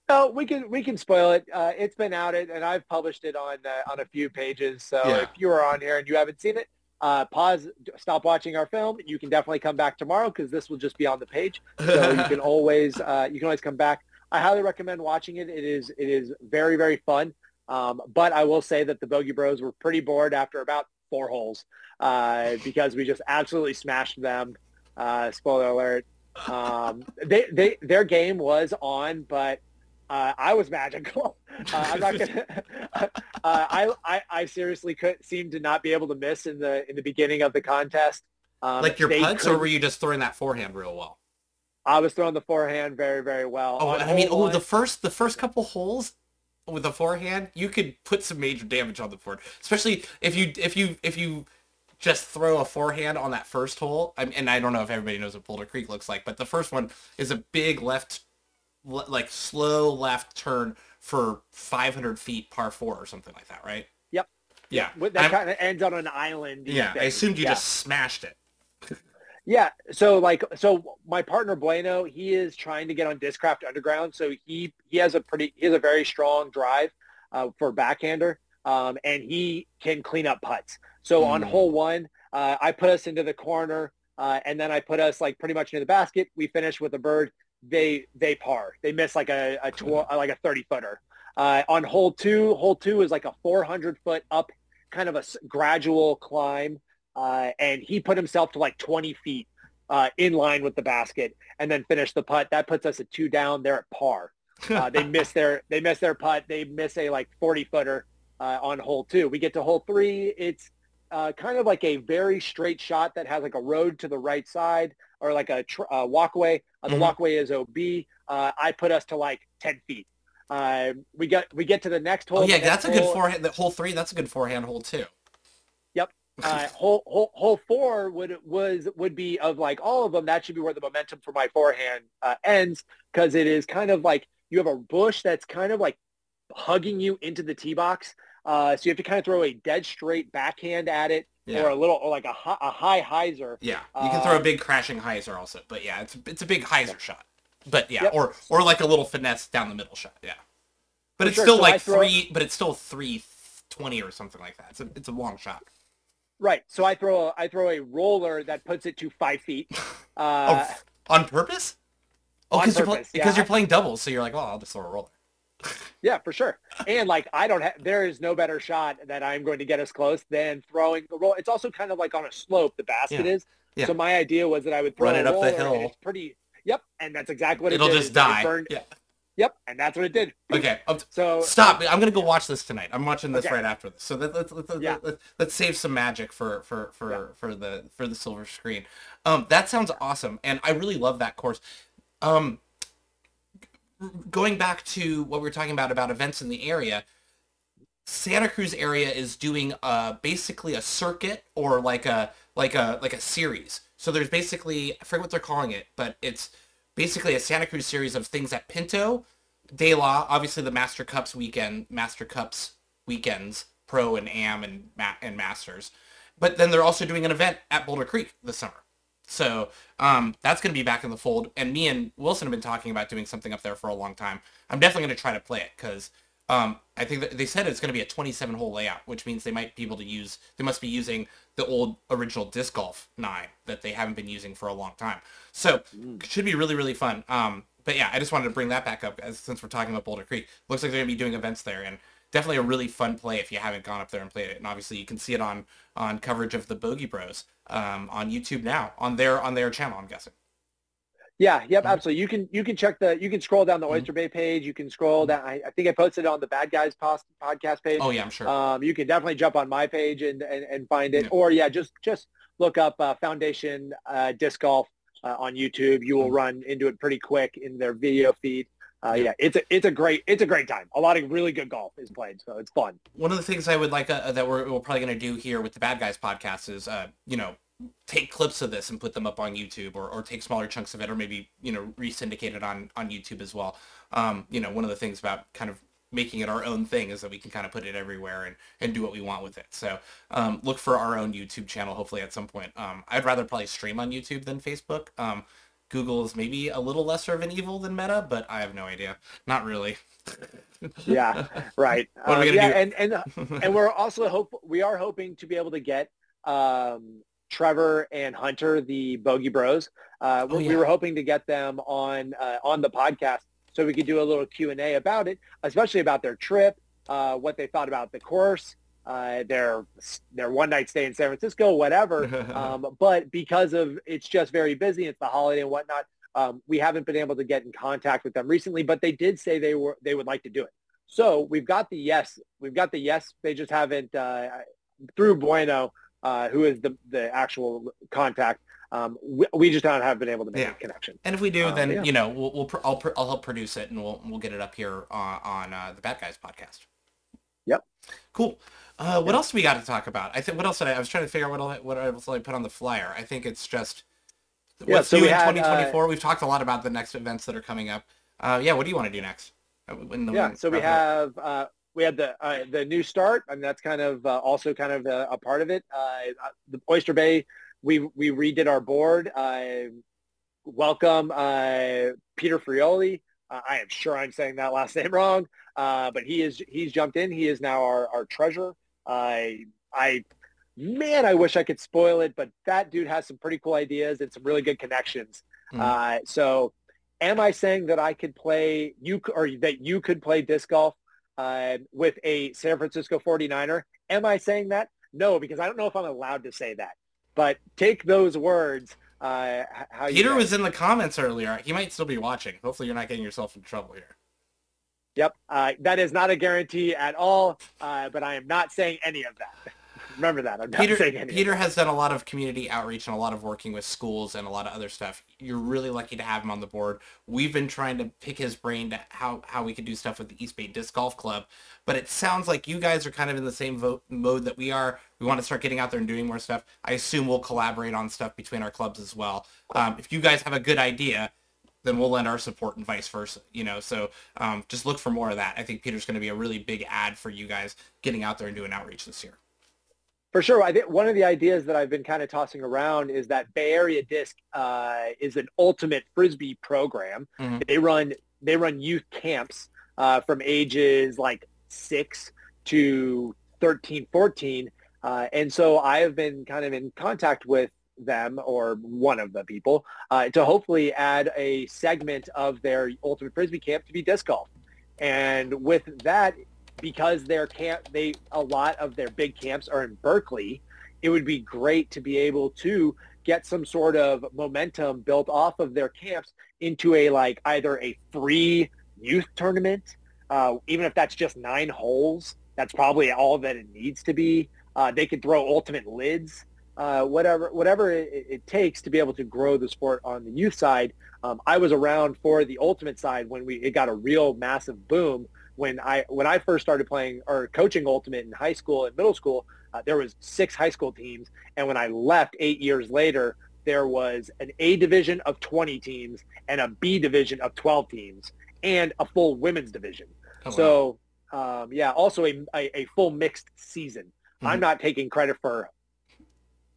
No, we can we can spoil it. Uh, it's been out, and I've published it on uh, on a few pages. So Yeah. if you are on here and you haven't seen it, uh, pause, stop watching our film. You can definitely come back tomorrow because this will just be on the page. So you can always uh, you can always come back. I highly recommend watching it. It is it is very very fun. Um, but I will say that the Bogey Bros were pretty bored after about four holes uh, because we just absolutely smashed them. Uh, spoiler alert. Um, they, they their game was on, but uh, I was magical. Uh, I'm not gonna. uh, I, I I seriously could seem to not be able to miss in the in the beginning of the contest. Um, like your putts, or were you just throwing that forehand real well? I was throwing the forehand very very well. Oh, I mean, oh, the first the first couple holes with the forehand, you could put some major damage on the board, especially if you if you if you just throw a forehand on that first hole. I and I don't know if everybody knows what Boulder Creek looks like, but the first one is a big left, le- like slow left turn for 500 feet par four or something like that, right? Yep. Yeah. With- that I'm- kind of ends on an island. yeah. I assumed you Yeah. just smashed it. Yeah. So like, so my partner Bueno, he is trying to get on Discraft Underground. So he he has a pretty he has a very strong drive uh, for backhander, um, and he can clean up putts. So on Mm. hole one, uh, I put us into the corner, uh, and then I put us like pretty much near the basket. We finished with a bird. They they par. They miss like a, a tw- like a thirty footer. Uh, on hole two, hole two is like a 400 foot up, kind of a s- gradual climb uh, and he put himself to like 20 feet uh, in line with the basket and then finished the putt. That puts us at two down. They're at par. Uh, they miss their they miss their putt. They miss a like 40 footer uh, on hole two. We get to hole three. It's uh, kind of like a very straight shot that has like a road to the right side or like a tr- uh, walkway. Uh, the Mhm. walkway is OB. Uh, I put us to like 10 feet. Uh, we get we get to the next hole. Oh yeah, that's a good hole- forehand. The hole three, that's a good forehand hole too. Yep. Uh, hole, hole hole four would was would be of like all of them. That should be where the momentum for my forehand uh, ends because it is kind of like you have a bush that's kind of like hugging you into the tee box. Uh, so you have to kind of throw a dead straight backhand at it Yeah. or a little or like a, hi- a high hyzer. Yeah, you can throw a Um, big crashing hyzer also, but yeah, it's it's a big hyzer shot. But yeah, Yep. or or like a little finesse down the middle shot. Yeah, but For it's sure, still so like three. But it's still three twenty or something like that. It's a it's a long shot. Right. So I throw a, I throw a roller that puts it to five feet. Oh, Uh, f- on purpose? Oh, because you're, because yeah. you're playing doubles, so you're like, well, I'll just throw a roller. Yeah, for sure. And like I don't have there is no better shot that I'm going to get us close than throwing the roll. It's also kind of like on a slope the basket Yeah. is. Yeah. So my idea was that I would throw Run it up the hill. It's pretty Yep, and that's exactly what It'll it did. just is it die. burned- Yeah. Yep, and that's what it did. Okay. So Stop. I'm gonna go watch this tonight. I'm watching this Okay. right after this. So let, let, let, let, Yeah. let, let's save some magic for for for Yeah. for the for the silver screen. Um, that sounds awesome, and I really love that course. Um, going back to what we were talking about about events in the area, Santa Cruz area is doing uh basically a circuit or like a like a like a series. So there's basically I forget what they're calling it, but it's basically a Santa Cruz series of things at Pinto, DeLa, obviously the Master Cups weekend, Master Cups weekends, Pro and Am and and Masters. But then they're also doing an event at Boulder Creek this summer. So um, that's going to be back in the fold. And me and Wilson have been talking about doing something up there for a long time. I'm definitely going to try to play it because Um, I think that they said it's going to be a 27 hole layout, which means they might be able to use, they must be using the old original disc golf nine that they haven't been using for a long time. So mm. should be really, really fun. Um, but yeah, I just wanted to bring that back up as since we're talking about Boulder Creek. Looks like they're going to be doing events there and definitely a really fun play if you haven't gone up there and played it. And obviously you can see it on, on coverage of the Bogey Bros um, on YouTube now on their, on their channel, I'm guessing. Yeah, yep, mm-hmm. absolutely. You can you can check the you can scroll down the mm-hmm. Oyster Bay page. You can scroll mm-hmm. down. I, I think I posted it on the Bad Guys post, podcast page. Oh yeah, I'm sure. Um, you can definitely jump on my page and and, and find it, yeah. or yeah, just just look up uh, Foundation uh, Disc Golf uh, on YouTube. You will mm-hmm. run into it pretty quick in their video feed. Uh, yeah, it's a it's a great it's a great time. A lot of really good golf is played, so it's fun. One of the things I would like uh, that we're, we're probably going to do here with the Bad Guys podcast is, uh, you know, take clips of this and put them up on YouTube or, or take smaller chunks of it or maybe, you know, re-syndicate it on, on YouTube as well. Um, you know, one of the things about kind of making it our own thing is that we can kind of put it everywhere and, and do what we want with it. So um, look for our own YouTube channel, hopefully at some point. Um, I'd rather probably stream on YouTube than Facebook. Um, Google is maybe a little lesser of an evil than Meta, but I have no idea. Not really. yeah, right. we uh, gonna yeah, do? and and and we're also hope we are hoping to be able to get um, Trevor and Hunter, the Bogey Bros. Uh, oh, yeah. We were hoping to get them on uh, on the podcast so we could do a little Q and A about it, especially about their trip, uh, what they thought about the course, uh, their their one night stay in San Francisco, whatever. um, but because of it's just very busy, it's the holiday and whatnot. Um, we haven't been able to get in contact with them recently, but they did say they were they would like to do it. So we've got the yes, we've got the yes. They just haven't uh, through Bueno uh, who is the, the actual contact. Um, we, we, just don't have been able to make yeah. a connection. And if we do, um, then yeah. you know we'll, we'll I'll, I'll help produce it and we'll we'll get it up here on, on uh, the Bad Guys podcast. Yep. Cool. Uh, what else do we got to talk about? I think what else did I, I was trying to figure out what what else I put on the flyer. I think it's just what's yeah, so new in had, 2024. Uh, We've talked a lot about the next events that are coming up. Uh, yeah, what do you want to do next? Uh, the, yeah, so we have uh, we had the uh, the new start, and that's kind of uh, also kind of a, a part of it. Uh, the Oyster Bay, we we redid our board. welcome uh, Peter Frioli. Uh, I am sure I'm saying that last name wrong, uh, but he is he's jumped in. He is now our our treasurer. I I man, I wish I could spoil it, but that dude has some pretty cool ideas and some really good connections. Mm. so, am I saying that I could play you or that you could play disc golf? uh, with a San Francisco 49er. Am I saying that? No, because I don't know if I'm allowed to say that. But take those words. Uh, how Peter was in the comments earlier. He might still be watching. Hopefully you're not getting yourself in trouble here. Yep. Uh, that is not a guarantee at all, uh, but I am not saying any of that. Remember that. I'm not Peter, saying any Peter has done a lot of community outreach and a lot of working with schools and a lot of other stuff. You're really lucky to have him on the board. We've been trying to pick his brain to how, how we could do stuff with the East Bay Disc Golf Club, but it sounds like you guys are kind of in the same vote, mode that we are. We want to start getting out there and doing more stuff. I assume we'll collaborate on stuff between our clubs as well. Um, if you guys have a good idea, then we'll lend our support and vice versa, you know. So um, just look for more of that. I think Peter's going to be a really big ad for you guys getting out there and doing outreach this year. For sure. I think one of the ideas that I've been kind of tossing around is that Bay Area Disc uh, is an ultimate frisbee program. Mm-hmm. They run they run youth camps uh, from ages like six to 13, 14. Uh, and so I have been kind of in contact with them or one of the people uh, to hopefully add a segment of their ultimate frisbee camp to be disc golf. And with that, because their camp, they a lot of their big camps are in Berkeley. It would be great to be able to get some sort of momentum built off of their camps into a like either a free youth tournament, uh, even if that's just nine holes. That's probably all that it needs to be. Uh, they could throw ultimate lids, uh, whatever whatever it, it, takes to be able to grow the sport on the youth side. Um, I was around for the ultimate side when we it got a real massive boom when I when I first started playing or coaching ultimate in high school and middle school, uh, there was six high school teams, and when I left eight years later, there was an A division of 20 teams and a B division of 12 teams and a full women's division. Oh, so wow. um, yeah, also a, a, a, full mixed season. Mm-hmm. I'm not taking credit for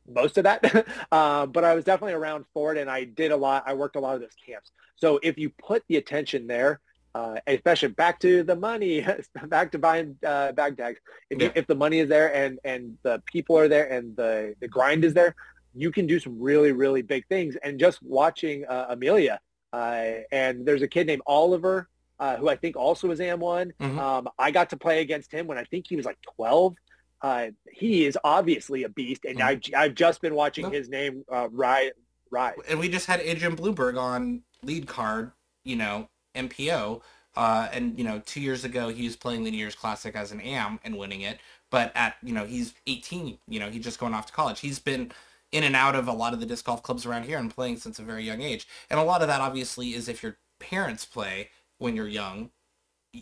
most of that, uh, but I was definitely around for it, and I did a lot. I worked a lot of those camps. So if you put the attention there, uh, especially back to the money, back to buying uh, bag tags. If, Yeah. you, if the money is there and and the people are there and the the grind is there, you can do some really really big things. And just watching uh, Amelia, uh, and there's a kid named Oliver uh, who I think also is AM1. Mhm. Um, I got to play against him when I think he was like 12. Uh, he is obviously a beast, and Mhm. I've, I've just been watching Yep. his name uh, rise. rise. and we just had Adrian Blueberg on lead card, you know, MPO. Uh, and you know, two years ago he was playing the New Year's Classic as an AM and winning it. But at you know he's 18. You know he's just going off to college. He's been in and out of a lot of the disc golf clubs around here and playing since a very young age. And a lot of that obviously is if your parents play when you're young,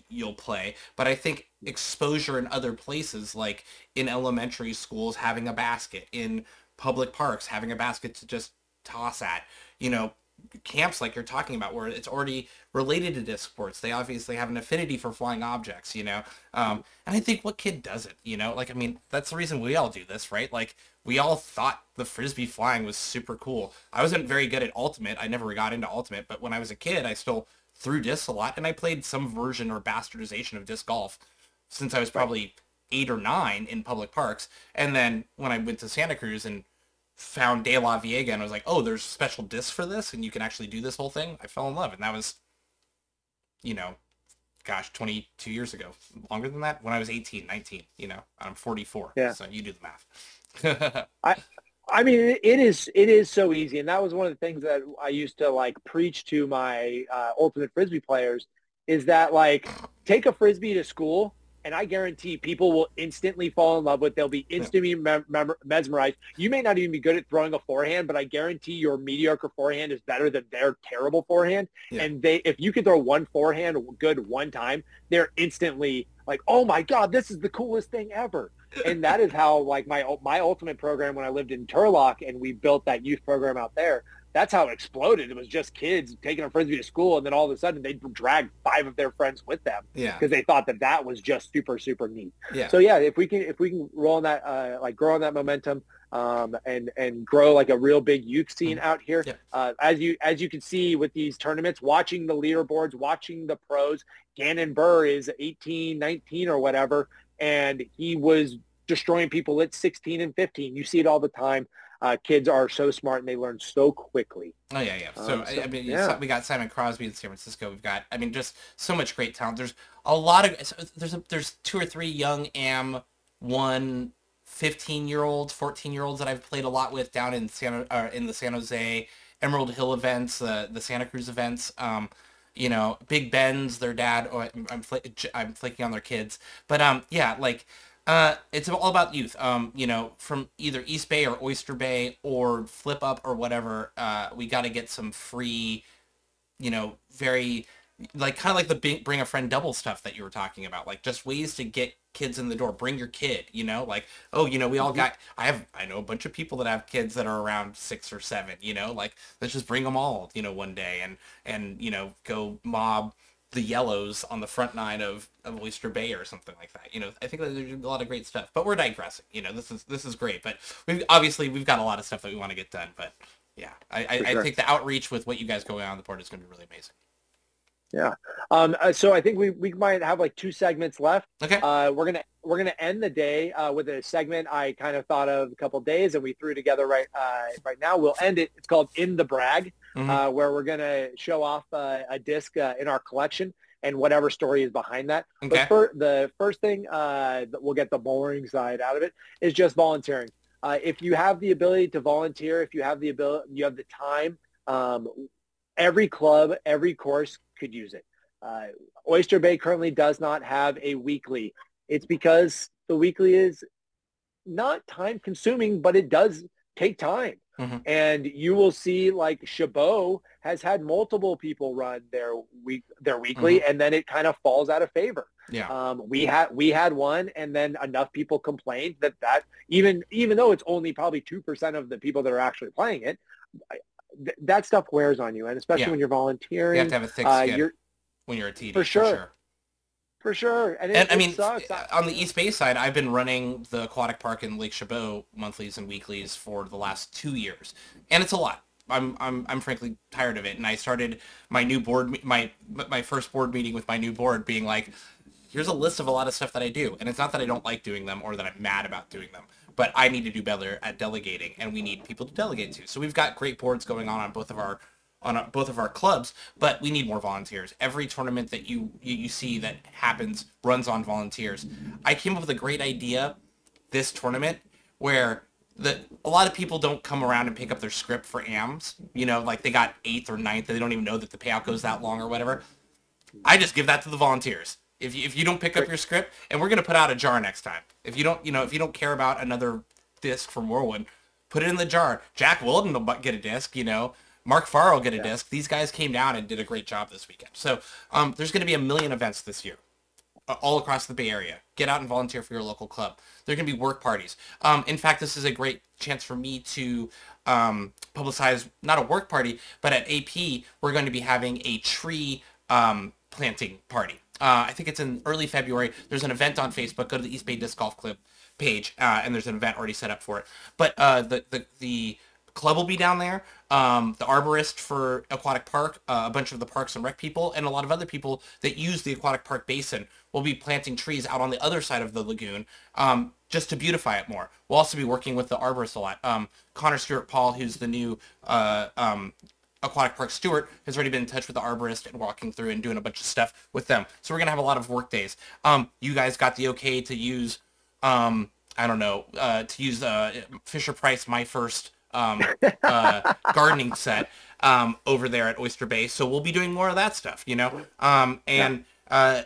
you'll play. But I think exposure in other places, like in elementary schools, having a basket, in public parks, having a basket to just toss at, you know, camps like you're talking about where it's already related to disc sports. They obviously have an affinity for flying objects, you know? Um, and I think what kid doesn't, you know? Like, I mean, that's the reason we all do this, right? Like, we all thought the frisbee flying was super cool. I wasn't very good at ultimate. I never got into ultimate, but when I was a kid, I still threw discs a lot, and I played some version or bastardization of disc golf since I was probably eight or nine in public parks. And then when I went to Santa Cruz and found DeLaveaga and I was like, oh, there's special discs for this and you can actually do this whole thing. I fell in love. And that was, you know, gosh, 22 years ago. Longer than that? When I was 18, 19, you know, I'm 44. Yeah. So you do the math. I mean, it, it is it is so easy, and that was one of the things that I used to like preach to my uh, ultimate frisbee players is that like take a frisbee to school, and I guarantee people will instantly fall in love with. They'll be instantly mem- mem- mesmerized. You may not even be good at throwing a forehand, but I guarantee your mediocre forehand is better than their terrible forehand. Yeah. And they, if you can throw one forehand good one time, they're instantly like, "Oh my god, this is the coolest thing ever." And that is how like my my ultimate program when I lived in Turlock and we built that youth program out there. That's how it exploded. It was just kids taking a frisbee to school, and then all of a sudden they dragged five of their friends with them yeah. because they thought that that was just super super neat. Yeah. So yeah, if we can if we can roll on that uh, like grow on that momentum um, and and grow like a real big youth scene out here, Yeah. uh, as you as you can see with these tournaments, watching the leaderboards, watching the pros, Gannon Buhr is 18, 19 or whatever, and he was destroying people at 16 and 15. You see it all the time. Uh, kids are so smart and they learn so quickly. Oh yeah, yeah. So, Um, I- so, I mean, yeah. we got Simon Crosby in San Francisco. We've got, I mean, just so much great talent. There's a lot of so there's a, there's two or three young am one 15 year olds, 14 year olds that I've played a lot with down in San uh, in the San Jose Emerald Hill events, the the Santa Cruz events. Um, you know, Big Ben's their dad. Oh, I'm I'm, fl- I'm flaking on their kids, but um, yeah, like. Uh, it's all about youth. Um, you know, from either East Bay or Oyster Bay or Flip Up or whatever. Uh, we got to get some free, you know, very like kind of like the bring, a friend double stuff that you were talking about. Like just ways to get kids in the door. Bring your kid. You know, like oh, you know, we all mm-hmm. got. I have. I know a bunch of people that have kids that are around six or seven. You know, like let's just bring them all. You know, one day and and you know go mob the yellows on the front nine of, of Oyster Bay or something like that. You know, I think there's a lot of great stuff. But we're digressing. You know, this is this is great. But we've obviously we've got a lot of stuff that we want to get done. But yeah, I, I, For I think the outreach with what you guys going on the board is going to be really amazing. Yeah. Um, uh, so I think we, we might have like two segments left. Okay. Uh, we're gonna we're gonna end the day uh, with a segment I kind of thought of a couple days and we threw together right uh, right now. We'll end it. It's called In the Brag, Mhm. uh, where we're gonna show off uh, a disc uh, in our collection and whatever story is behind that. Okay. But for, the first thing uh, that we'll get the boring side out of it is just volunteering. Uh, if you have the ability to volunteer, if you have the ability, you have the time. Um, every club, every course could use it. Uh, Oyster Bay currently does not have a weekly. It's because the weekly is not time consuming, but it does take time. Mhm. And you will see like Chabot has had multiple people run their week their weekly and then it kind of falls out of favor. Yeah. Um, we had we had one, and then enough people complained that that even even though it's only probably two percent of the people that are actually playing it, th- that stuff wears on you, and especially Yeah. when you're volunteering, You have to have a thick uh, skin you're when you're a TD. for sure. for sure. And, it, And I mean, sucks. uh, on the East Bay side, I've been running the aquatic park in Lake Chabot monthlies and weeklies for the last two years, and it's a lot. I'm I'm I'm frankly tired of it, and I started my new board my my first board meeting with my new board being like, here's a list of a lot of stuff that I do, and it's not that I don't like doing them or that I'm mad about doing them, but I need to do better at delegating, and we need people to delegate to. So we've got great boards going on on both of our on both of our clubs, but we need more volunteers. Every tournament that you, you you see that happens runs on volunteers. I came up with a great idea this tournament where the a lot of people don't come around and pick up their script for AMs. You know, like they got eighth or ninth, and they don't even know that the payout goes that long or whatever. I just give that to the volunteers. If you, if you don't pick up your script, and we're gonna put out a jar next time. If you don't, you know, if you don't care about another disc from Whirlwind, put it in the jar. Jack Wilden will get a disc. You know, Mark Farr will get a yeah. disc. These guys came down and did a great job this weekend. So um, there's going to be a million events this year uh, all across the Bay Area. Get out and volunteer for your local club. There are going to be work parties. Um, in fact, this is a great chance for me to um, publicize not a work party, but at AP, we're going to be having a tree um, planting party. Uh, I think it's in early February. There's an event on Facebook. Go to the East Bay Disc Golf Club page, uh, and there's an event already set up for it. But uh, the, the, the club will be down there. Um, the arborist for Aquatic Park, uh, a bunch of the Parks and Rec people, and a lot of other people that use the Aquatic Park basin will be planting trees out on the other side of the lagoon um, just to beautify it more. We'll also be working with the arborist a lot. Um, Connor Stewart Paul, who's the new uh, um, Aquatic Park Stewart, has already been in touch with the arborist and walking through and doing a bunch of stuff with them. So we're going to have a lot of work days. Um, you guys got the okay to use, um, I don't know, uh, to use uh, Fisher Price, my first um, uh, gardening set um, over there at Oyster Bay. So we'll be doing more of that stuff, you know, um, and uh,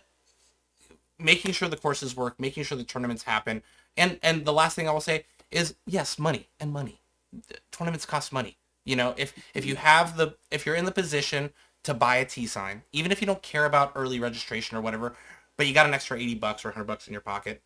making sure the courses work, making sure the tournaments happen. And and the last thing I will say is yes, money and money. Tournaments cost money. You know, if if you have the if you're in the position to buy a T sign, even if you don't care about early registration or whatever, but you got an extra 80 bucks or 100 bucks in your pocket,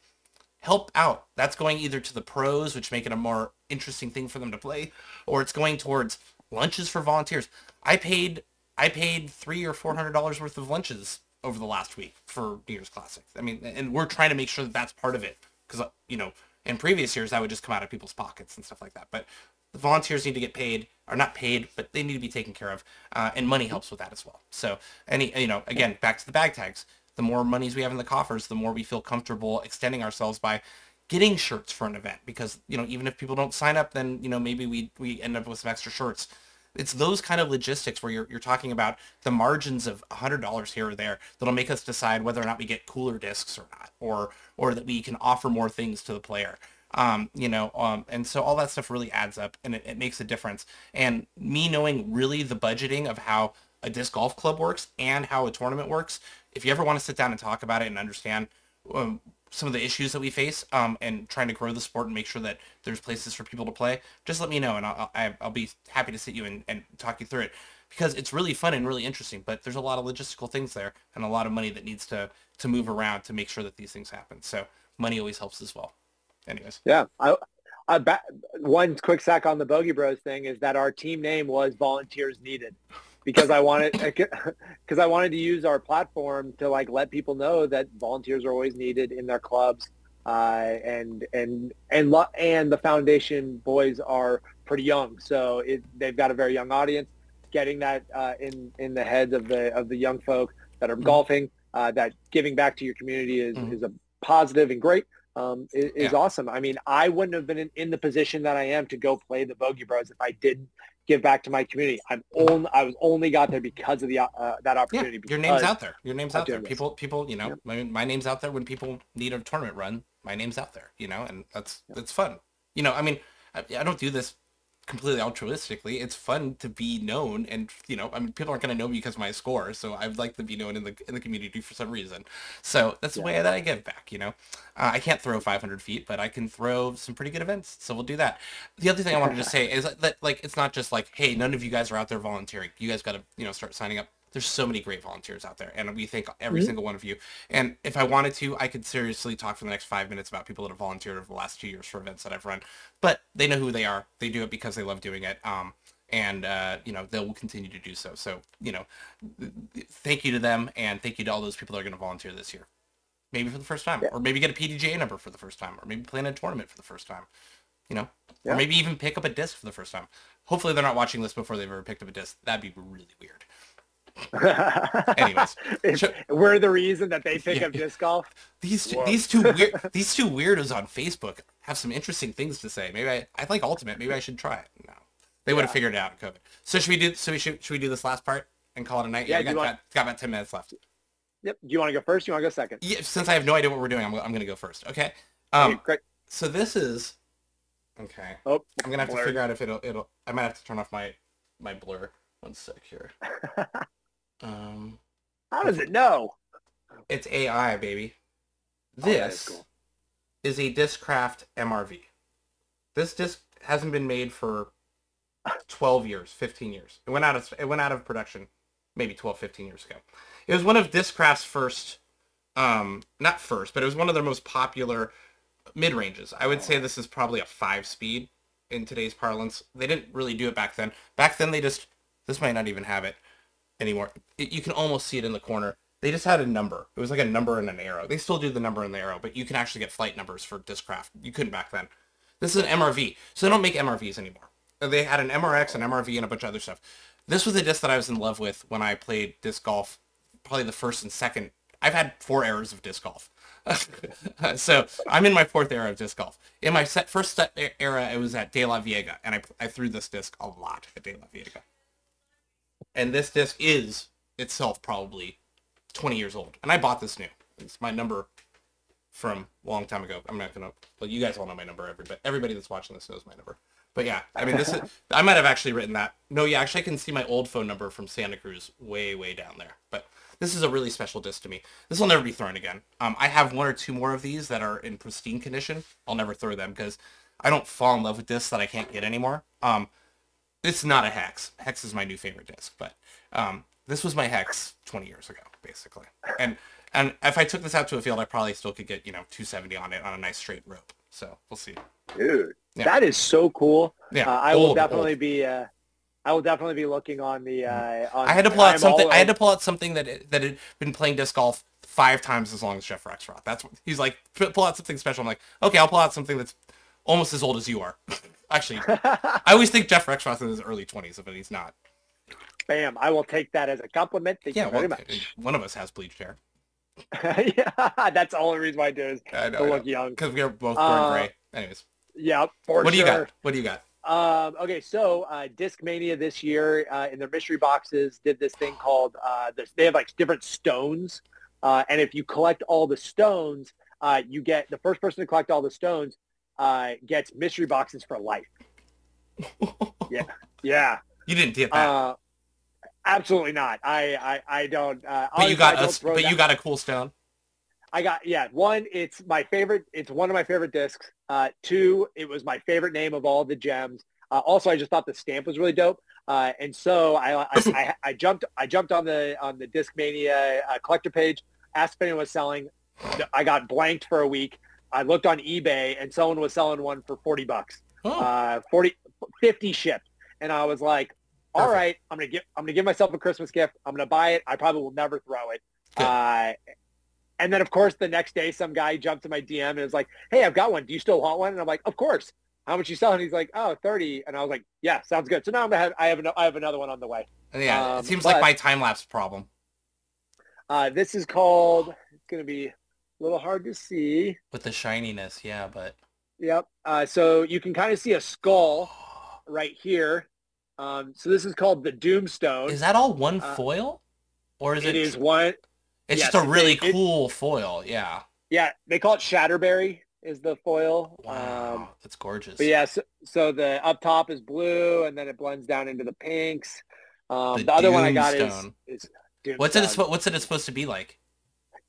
help out. That's going either to the pros, which make it a more interesting thing for them to play, or it's going towards lunches for volunteers. I paid I paid three or four hundred dollars worth of lunches over the last week for New Year's Classic. I mean, and we're trying to make sure that that's part of it because uh, you know in previous years that would just come out of people's pockets and stuff like that. But the volunteers need to get paid, or not paid, but they need to be taken care of, uh, and money helps with that as well. So any you know again back to the bag tags the more monies we have in the coffers, the more we feel comfortable extending ourselves by getting shirts for an event. Because, you know, even if people don't sign up, then, you know, maybe we, we end up with some extra shirts. It's those kind of logistics where you're, you're talking about the margins of $100 here or there that'll make us decide whether or not we get cooler discs or not, or, or that we can offer more things to the player. Um, you know, um, and so all that stuff really adds up and it, it makes a difference. And me knowing really the budgeting of how a disc golf club works and how a tournament works if you ever want to sit down and talk about it and understand um, some of the issues that we face um, and trying to grow the sport and make sure that there's places for people to play, just let me know and I'll, I'll be happy to sit you and, and talk you through it because it's really fun and really interesting, but there's a lot of logistical things there and a lot of money that needs to, to move around to make sure that these things happen. So money always helps as well. Anyways. Yeah. I, I, one quick sack on the Bogey Bros thing is that our team name was Volunteers Needed because I wanted because I wanted to use our platform to like let people know that volunteers are always needed in their clubs, uh, and and and and the foundation boys are pretty young, so it, they've got a very young audience. Getting that uh, in in the heads of the of the young folk that are mm-hmm. golfing, uh, that giving back to your community is mm-hmm. is a positive and great. Um, is, is yeah. awesome. I mean, I wouldn't have been in, in, the position that I am to go play the Bogey Bros if I didn't give back to my community. I'm only I was only got there because of the uh, that opportunity. Yeah, your name's out there. Your name's out there. People people you know yeah. my, my name's out there when people need a tournament run. My name's out there. You know, and that's that's fun. You know, I mean, I, I don't do this completely altruistically. It's fun to be known, and you know, I mean, people aren't going to know me because of my score, so I'd like to be known in the in the community for some reason. So that's the way that I give back. You know, uh, I can't throw 500 feet, but I can throw some pretty good events, so we'll do that. The other thing I wanted to say is that, like, it's not just like, hey, none of you guys are out there volunteering. You guys got to, you know, start signing up there's so many great volunteers out there and we thank every mm-hmm. single one of you and if i wanted to i could seriously talk for the next five minutes about people that have volunteered over the last two years for events that i've run but they know who they are they do it because they love doing it um, and uh, you know they'll continue to do so so you know thank you to them and thank you to all those people that are going to volunteer this year maybe for the first time yeah. or maybe get a pdga number for the first time or maybe play in a tournament for the first time you know yeah. or maybe even pick up a disc for the first time Hopefully they're not watching this before they've ever picked up a disc. That'd be really weird. Anyways, so- we're the reason that they pick Yeah. up disc golf. these two, Whoa. these two weird these two weirdos on Facebook have some interesting things to say. Maybe I, I like Ultimate. Maybe I should try it. No, they would have figured it out in COVID. So should we do? So we should should we do this last part and call it a night? Yeah, we got, want- got, got about ten minutes left. Yep. Do you want to go first? You want to go second? Yeah, since I have no idea what we're doing, I'm, I'm gonna go first. Okay. Okay, Um. great. So this is. Okay. Oh, I'm gonna have to figure out if it'll it'll. I might have to turn off my my blur. One sec here. Um. How does it know? It's AI, baby. Oh, that is This cool. is a Discraft MRV. This disc hasn't been made for 12 years, 15 years. It went out of it went out of production maybe 12, 15 years ago. It was one of Discraft's first um not first, but it was one of their most popular mid-ranges. I would say this is probably a 5 speed in today's parlance. They didn't really do it back then. Back then they just this might not even have it anymore. It, you can almost see it in the corner. They just had a number. It was like a number and an arrow. They still do the number and the arrow, but you can actually get flight numbers for Discraft. You couldn't back then. This is an MRV, so they don't make MRVs anymore. They had an MRX, an MRV, and a bunch of other stuff. This was a disc that I was in love with when I played disc golf, probably the first and second. I've had four eras of disc golf. so I'm in my fourth era of disc golf. In my first set era, it was at DeLaveaga, and I, I threw this disc a lot at DeLaveaga. And this disc is itself probably 20 years old. And I bought this new. It's my number from a long time ago. I'm not gonna. Well, you guys all know my number. Everybody, everybody that's watching this knows my number. But yeah, I mean, this is. I might have actually written that. No, yeah, actually, I can see my old phone number from Santa Cruz way, way down there. But this is a really special disc to me. This will never be thrown again. Um, I have one or two more of these that are in pristine condition. I'll never throw them because I don't fall in love with discs that I can't get anymore. Um, it's not a hex. Hex is my new favorite disc, but um, this was my hex 20 years ago, basically. And and if I took this out to a field, I probably still could get you know 270 on it on a nice straight rope. So we'll see. Dude, Yeah. that is so cool. Yeah, Uh, I will definitely old. be. Uh, I will definitely be looking on the. Uh, on, I had to pull out something. all- I had to pull out something that that had been playing disc golf five times as long as Jeff Rexroth. That's what he's like. "P- Pull out something special. I'm like, okay, I'll pull out something that's almost as old as you are. Actually, I always think Jeff Rexroth is in his early 20s, but he's not. Bam! I will take that as a compliment. Thank Yeah, you very much. one of us has bleached hair. yeah, that's the only reason why I do is I know, to look young. because we are both born Uh, gray. Anyways, Yeah, for what do you got? What do you got? Um, okay, so uh, Discmania this year uh, in their mystery boxes did this thing called uh, this, they have like different stones, uh, and if you collect all the stones, uh, you get the first person to collect all the stones uh, gets mystery boxes for life. Yeah, yeah. You didn't get that, Uh, absolutely not. I I, I don't. Uh, but you got I don't us. But that- you got a cool stone. I got yeah. One, it's my favorite. It's one of my favorite discs. Uh, two, it was my favorite name of all the gems. Uh, also, I just thought the stamp was really dope. Uh, and so I, I, I, I jumped I jumped on the on the Discmania uh, collector page, asked if anyone was selling. I got blanked for a week. I looked on eBay and someone was selling one for 40 bucks. Oh, Uh, 40, 50 shipped. And I was like, all Perfect. right, I'm going to give, I'm going to give myself a Christmas gift. I'm going to buy it. I probably will never throw it. Uh, and then of course the next day some guy jumped to my DM and was like, hey, I've got one. Do you still want one? And I'm like, of course. How much you selling? He's like, oh, 30. And I was like, yeah, sounds good. So now I'm gonna have, I have, an, I have another one on the way. yeah. um, it seems but- like my time lapse problem. Uh, this is called, it's going to be a little hard to see. with the shininess. Yeah, but Yep. Uh, so you can kind of see a skull right here. Um, so this is called the Doomstone. is that all one Uh, foil, or is it it? is one. It's yes, just a really it- cool foil. Yeah. Yeah, they call it Shatterberry is the foil. Wow, Um, that's gorgeous. but yeah, so, so the up top is blue, and then it blends down into the pinks. Um, The the, other one I got is, Doomstone. is What's it? What's it supposed to be like?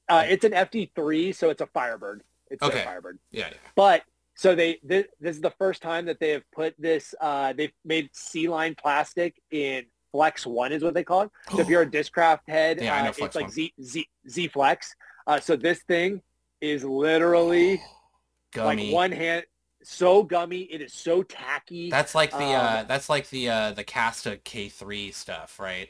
Uh, it's an FD3, so it's a Firebird. It's Okay. a Firebird. Yeah, yeah. But so they this, this is the first time that they have put this. Uh, they've made C-Line plastic in Flex One is what they call it. So if you're a Discraft head, Yeah, uh, it's like One. Z Z Z Flex. Uh, so this thing is literally gummy. like one hand so gummy. It is so tacky. That's like the uh Um, that's like the uh the Casta K3 stuff, right?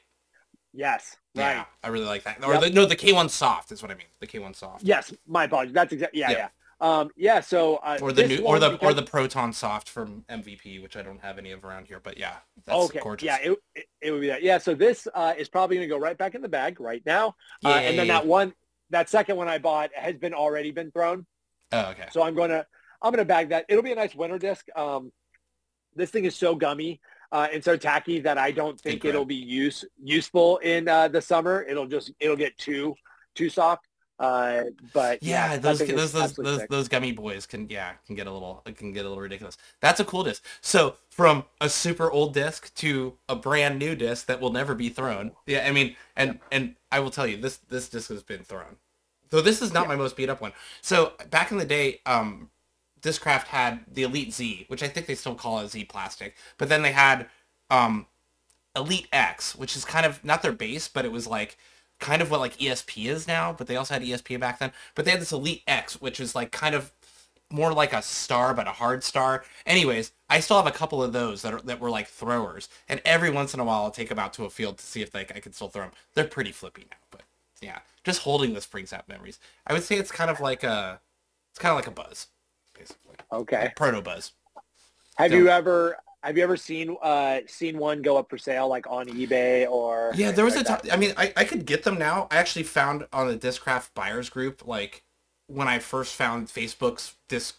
Yes, Yeah, right. I really like that. Or Yep. the, no, the K1 soft is what I mean. The K1 soft. Yes, my apologies. That's exactly yeah, Yeah. yeah. Um, yeah, so uh, or the new or the or the Proton Soft from MVP, which I don't have any of around here, but yeah, that's okay, gorgeous. yeah, it, it, it would be that. Yeah, so this uh, is probably going to go right back in the bag right now, uh, and then that one, that second one I bought has been already been thrown. Oh, okay. So I'm going to I'm going to bag that. It'll be a nice winter disc. Um, this thing is so gummy uh, and so tacky that I don't think it'll be use useful in uh, the summer. It'll just it'll get too too soft. Uh, but Yeah, that those those those those, those gummy boys can yeah can get a little can get a little ridiculous. That's a cool disc. So from a super old disc to a brand new disc that will never be thrown. Yeah, I mean, and and I will tell you this this disc has been thrown. Though this is not my most beat up one. So back in the day, um, Discraft had the Elite Z, which I think they still call it Z plastic, but then they had um, Elite X, which is kind of not their base, but it was like kind of what like ESP is now, but they also had ESP back then. But they had this Elite X, which is like kind of more like a star, but a hard star. Anyways, I still have a couple of those that are that were like throwers, and every once in a while I'll take them out to a field to see if like I can still throw them. They're pretty flippy now, but yeah, just holding this brings out memories. I would say it's kind of like a, it's kind of like a buzz, basically, Okay. proto buzz. Have Don't- you ever have you ever seen uh seen one go up for sale like on eBay or Yeah, there was a time. I mean, I, I could get them now. I actually found on the Discraft buyers group, like when I first found Facebook's disc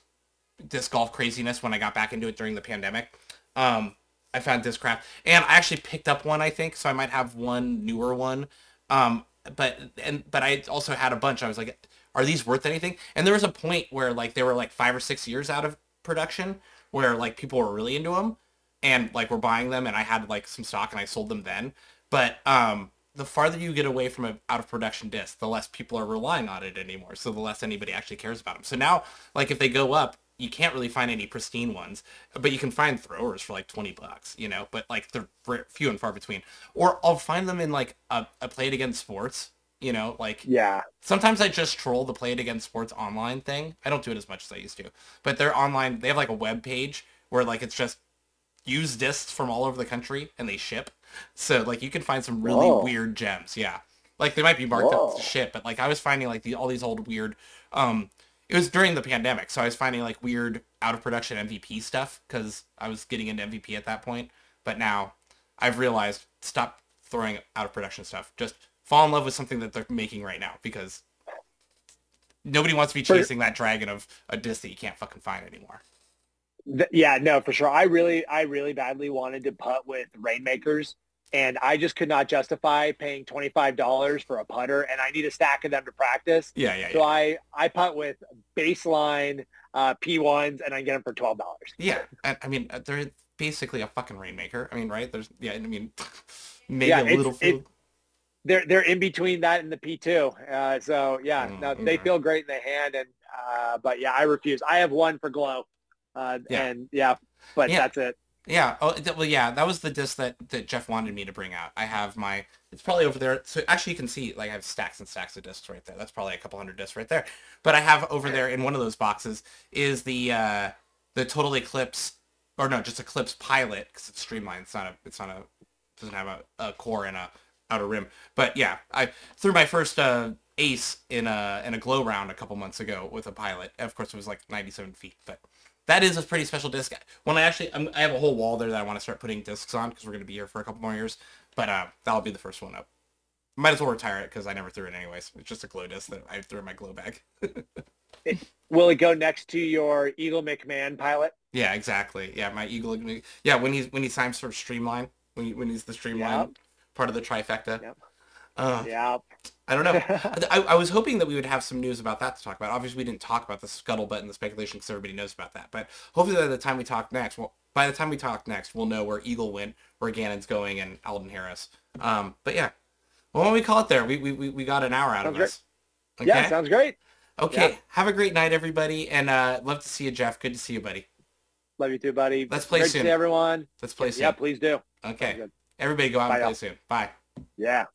disc golf craziness when I got back into it during the pandemic. Um, I found Discraft, and I actually picked up one. I think so. I might have one newer one. Um, but and but I also had a bunch. I was like, are these worth anything? And there was a point where like they were like five or six years out of production, where like people were really into them and like were buying them and I had like some stock and I sold them then. But um the farther you get away from an out of production disc, the less people are relying on it anymore. So the less anybody actually cares about them. So now like if they go up, you can't really find any pristine ones, but you can find throwers for like 20 bucks, you know, but like they're few and far between. Or I'll find them in like a, a play it against sports, you know, like Yeah. sometimes I just troll the Play It Again Sports online thing. I don't do it as much as I used to, but they're online. They have like a web page where like it's just used discs from all over the country and they ship. So like you can find some really Whoa. weird gems. Yeah, like they might be marked up Whoa. to shit, but like I was finding like the all these old weird. Um, it was during the pandemic, so I was finding like weird out of production MVP stuff because I was getting into MVP at that point. But now I've realized stop throwing out of production stuff. Just fall in love with something that they're making right now because nobody wants to be For- chasing that dragon of a disc that you can't fucking find anymore. Th- yeah, no, for sure. I really, I really badly wanted to putt with Rainmakers, and I just could not justify paying twenty five dollars for a putter, and I need a stack of them to practice. Yeah, yeah, So yeah. I, I putt with baseline uh, P ones, and I get them for twelve dollars. Yeah, I, I mean, uh, they're basically a fucking rainmaker. I mean, right? There's, yeah, I mean, maybe Yeah, a little it-. They're they're in between that and the P two. Uh, so yeah, no, they feel great in the hand, and uh, but yeah, I refuse. I have one for glow, uh, Yeah. and yeah, but Yeah. that's it. Yeah. Oh, th- well, yeah. That was the disc that that Jeff wanted me to bring out. I have my. It's probably over there. So actually, you can see like I have stacks and stacks of discs right there. That's probably a couple hundred discs right there. But I have over there in one of those boxes is the uh the Total Eclipse, or no, just Eclipse Pilot because it's streamlined. It's not a. It's not a. Doesn't have a, a core and a outer rim. But yeah, I threw my first uh ace in a in a glow round a couple months ago with a pilot. Of course, it was like 97 feet, but that is a pretty special disc. When I actually, I'm, I have a whole wall there that I want to start putting discs on because we're going to be here for a couple more years. But uh, that'll be the first one up. Might as well retire it because I never threw it anyways. It's just a glow disc that I threw in my glow bag. Will it go next to your Eagle McMahon pilot? yeah, exactly. Yeah, my Eagle. Yeah, when he's when he's time for Streamline, when he, when he's the Streamline Yep. Part of the trifecta. Yep. Uh, Yeah. I don't know. I, I was hoping that we would have some news about that to talk about. Obviously, we didn't talk about the scuttlebutt and the speculation because everybody knows about that. But hopefully, by the time we talk next, well, by the time we talk next, we'll know where Eagle went, where Gannon's going, and Alden Harris. Um, but yeah, well, why don't we call it there? We we, we, we got an hour out Sounds of this. Okay. Yeah, sounds great. okay. yeah. Have a great night, everybody, and uh, love to see you, Jeff. Good to see you, buddy. Love you too, buddy. Let's play Great soon. everyone. Let's play soon. Yeah, please do. Okay. Everybody, go out Bye, and play y'all. soon. Bye. Yeah.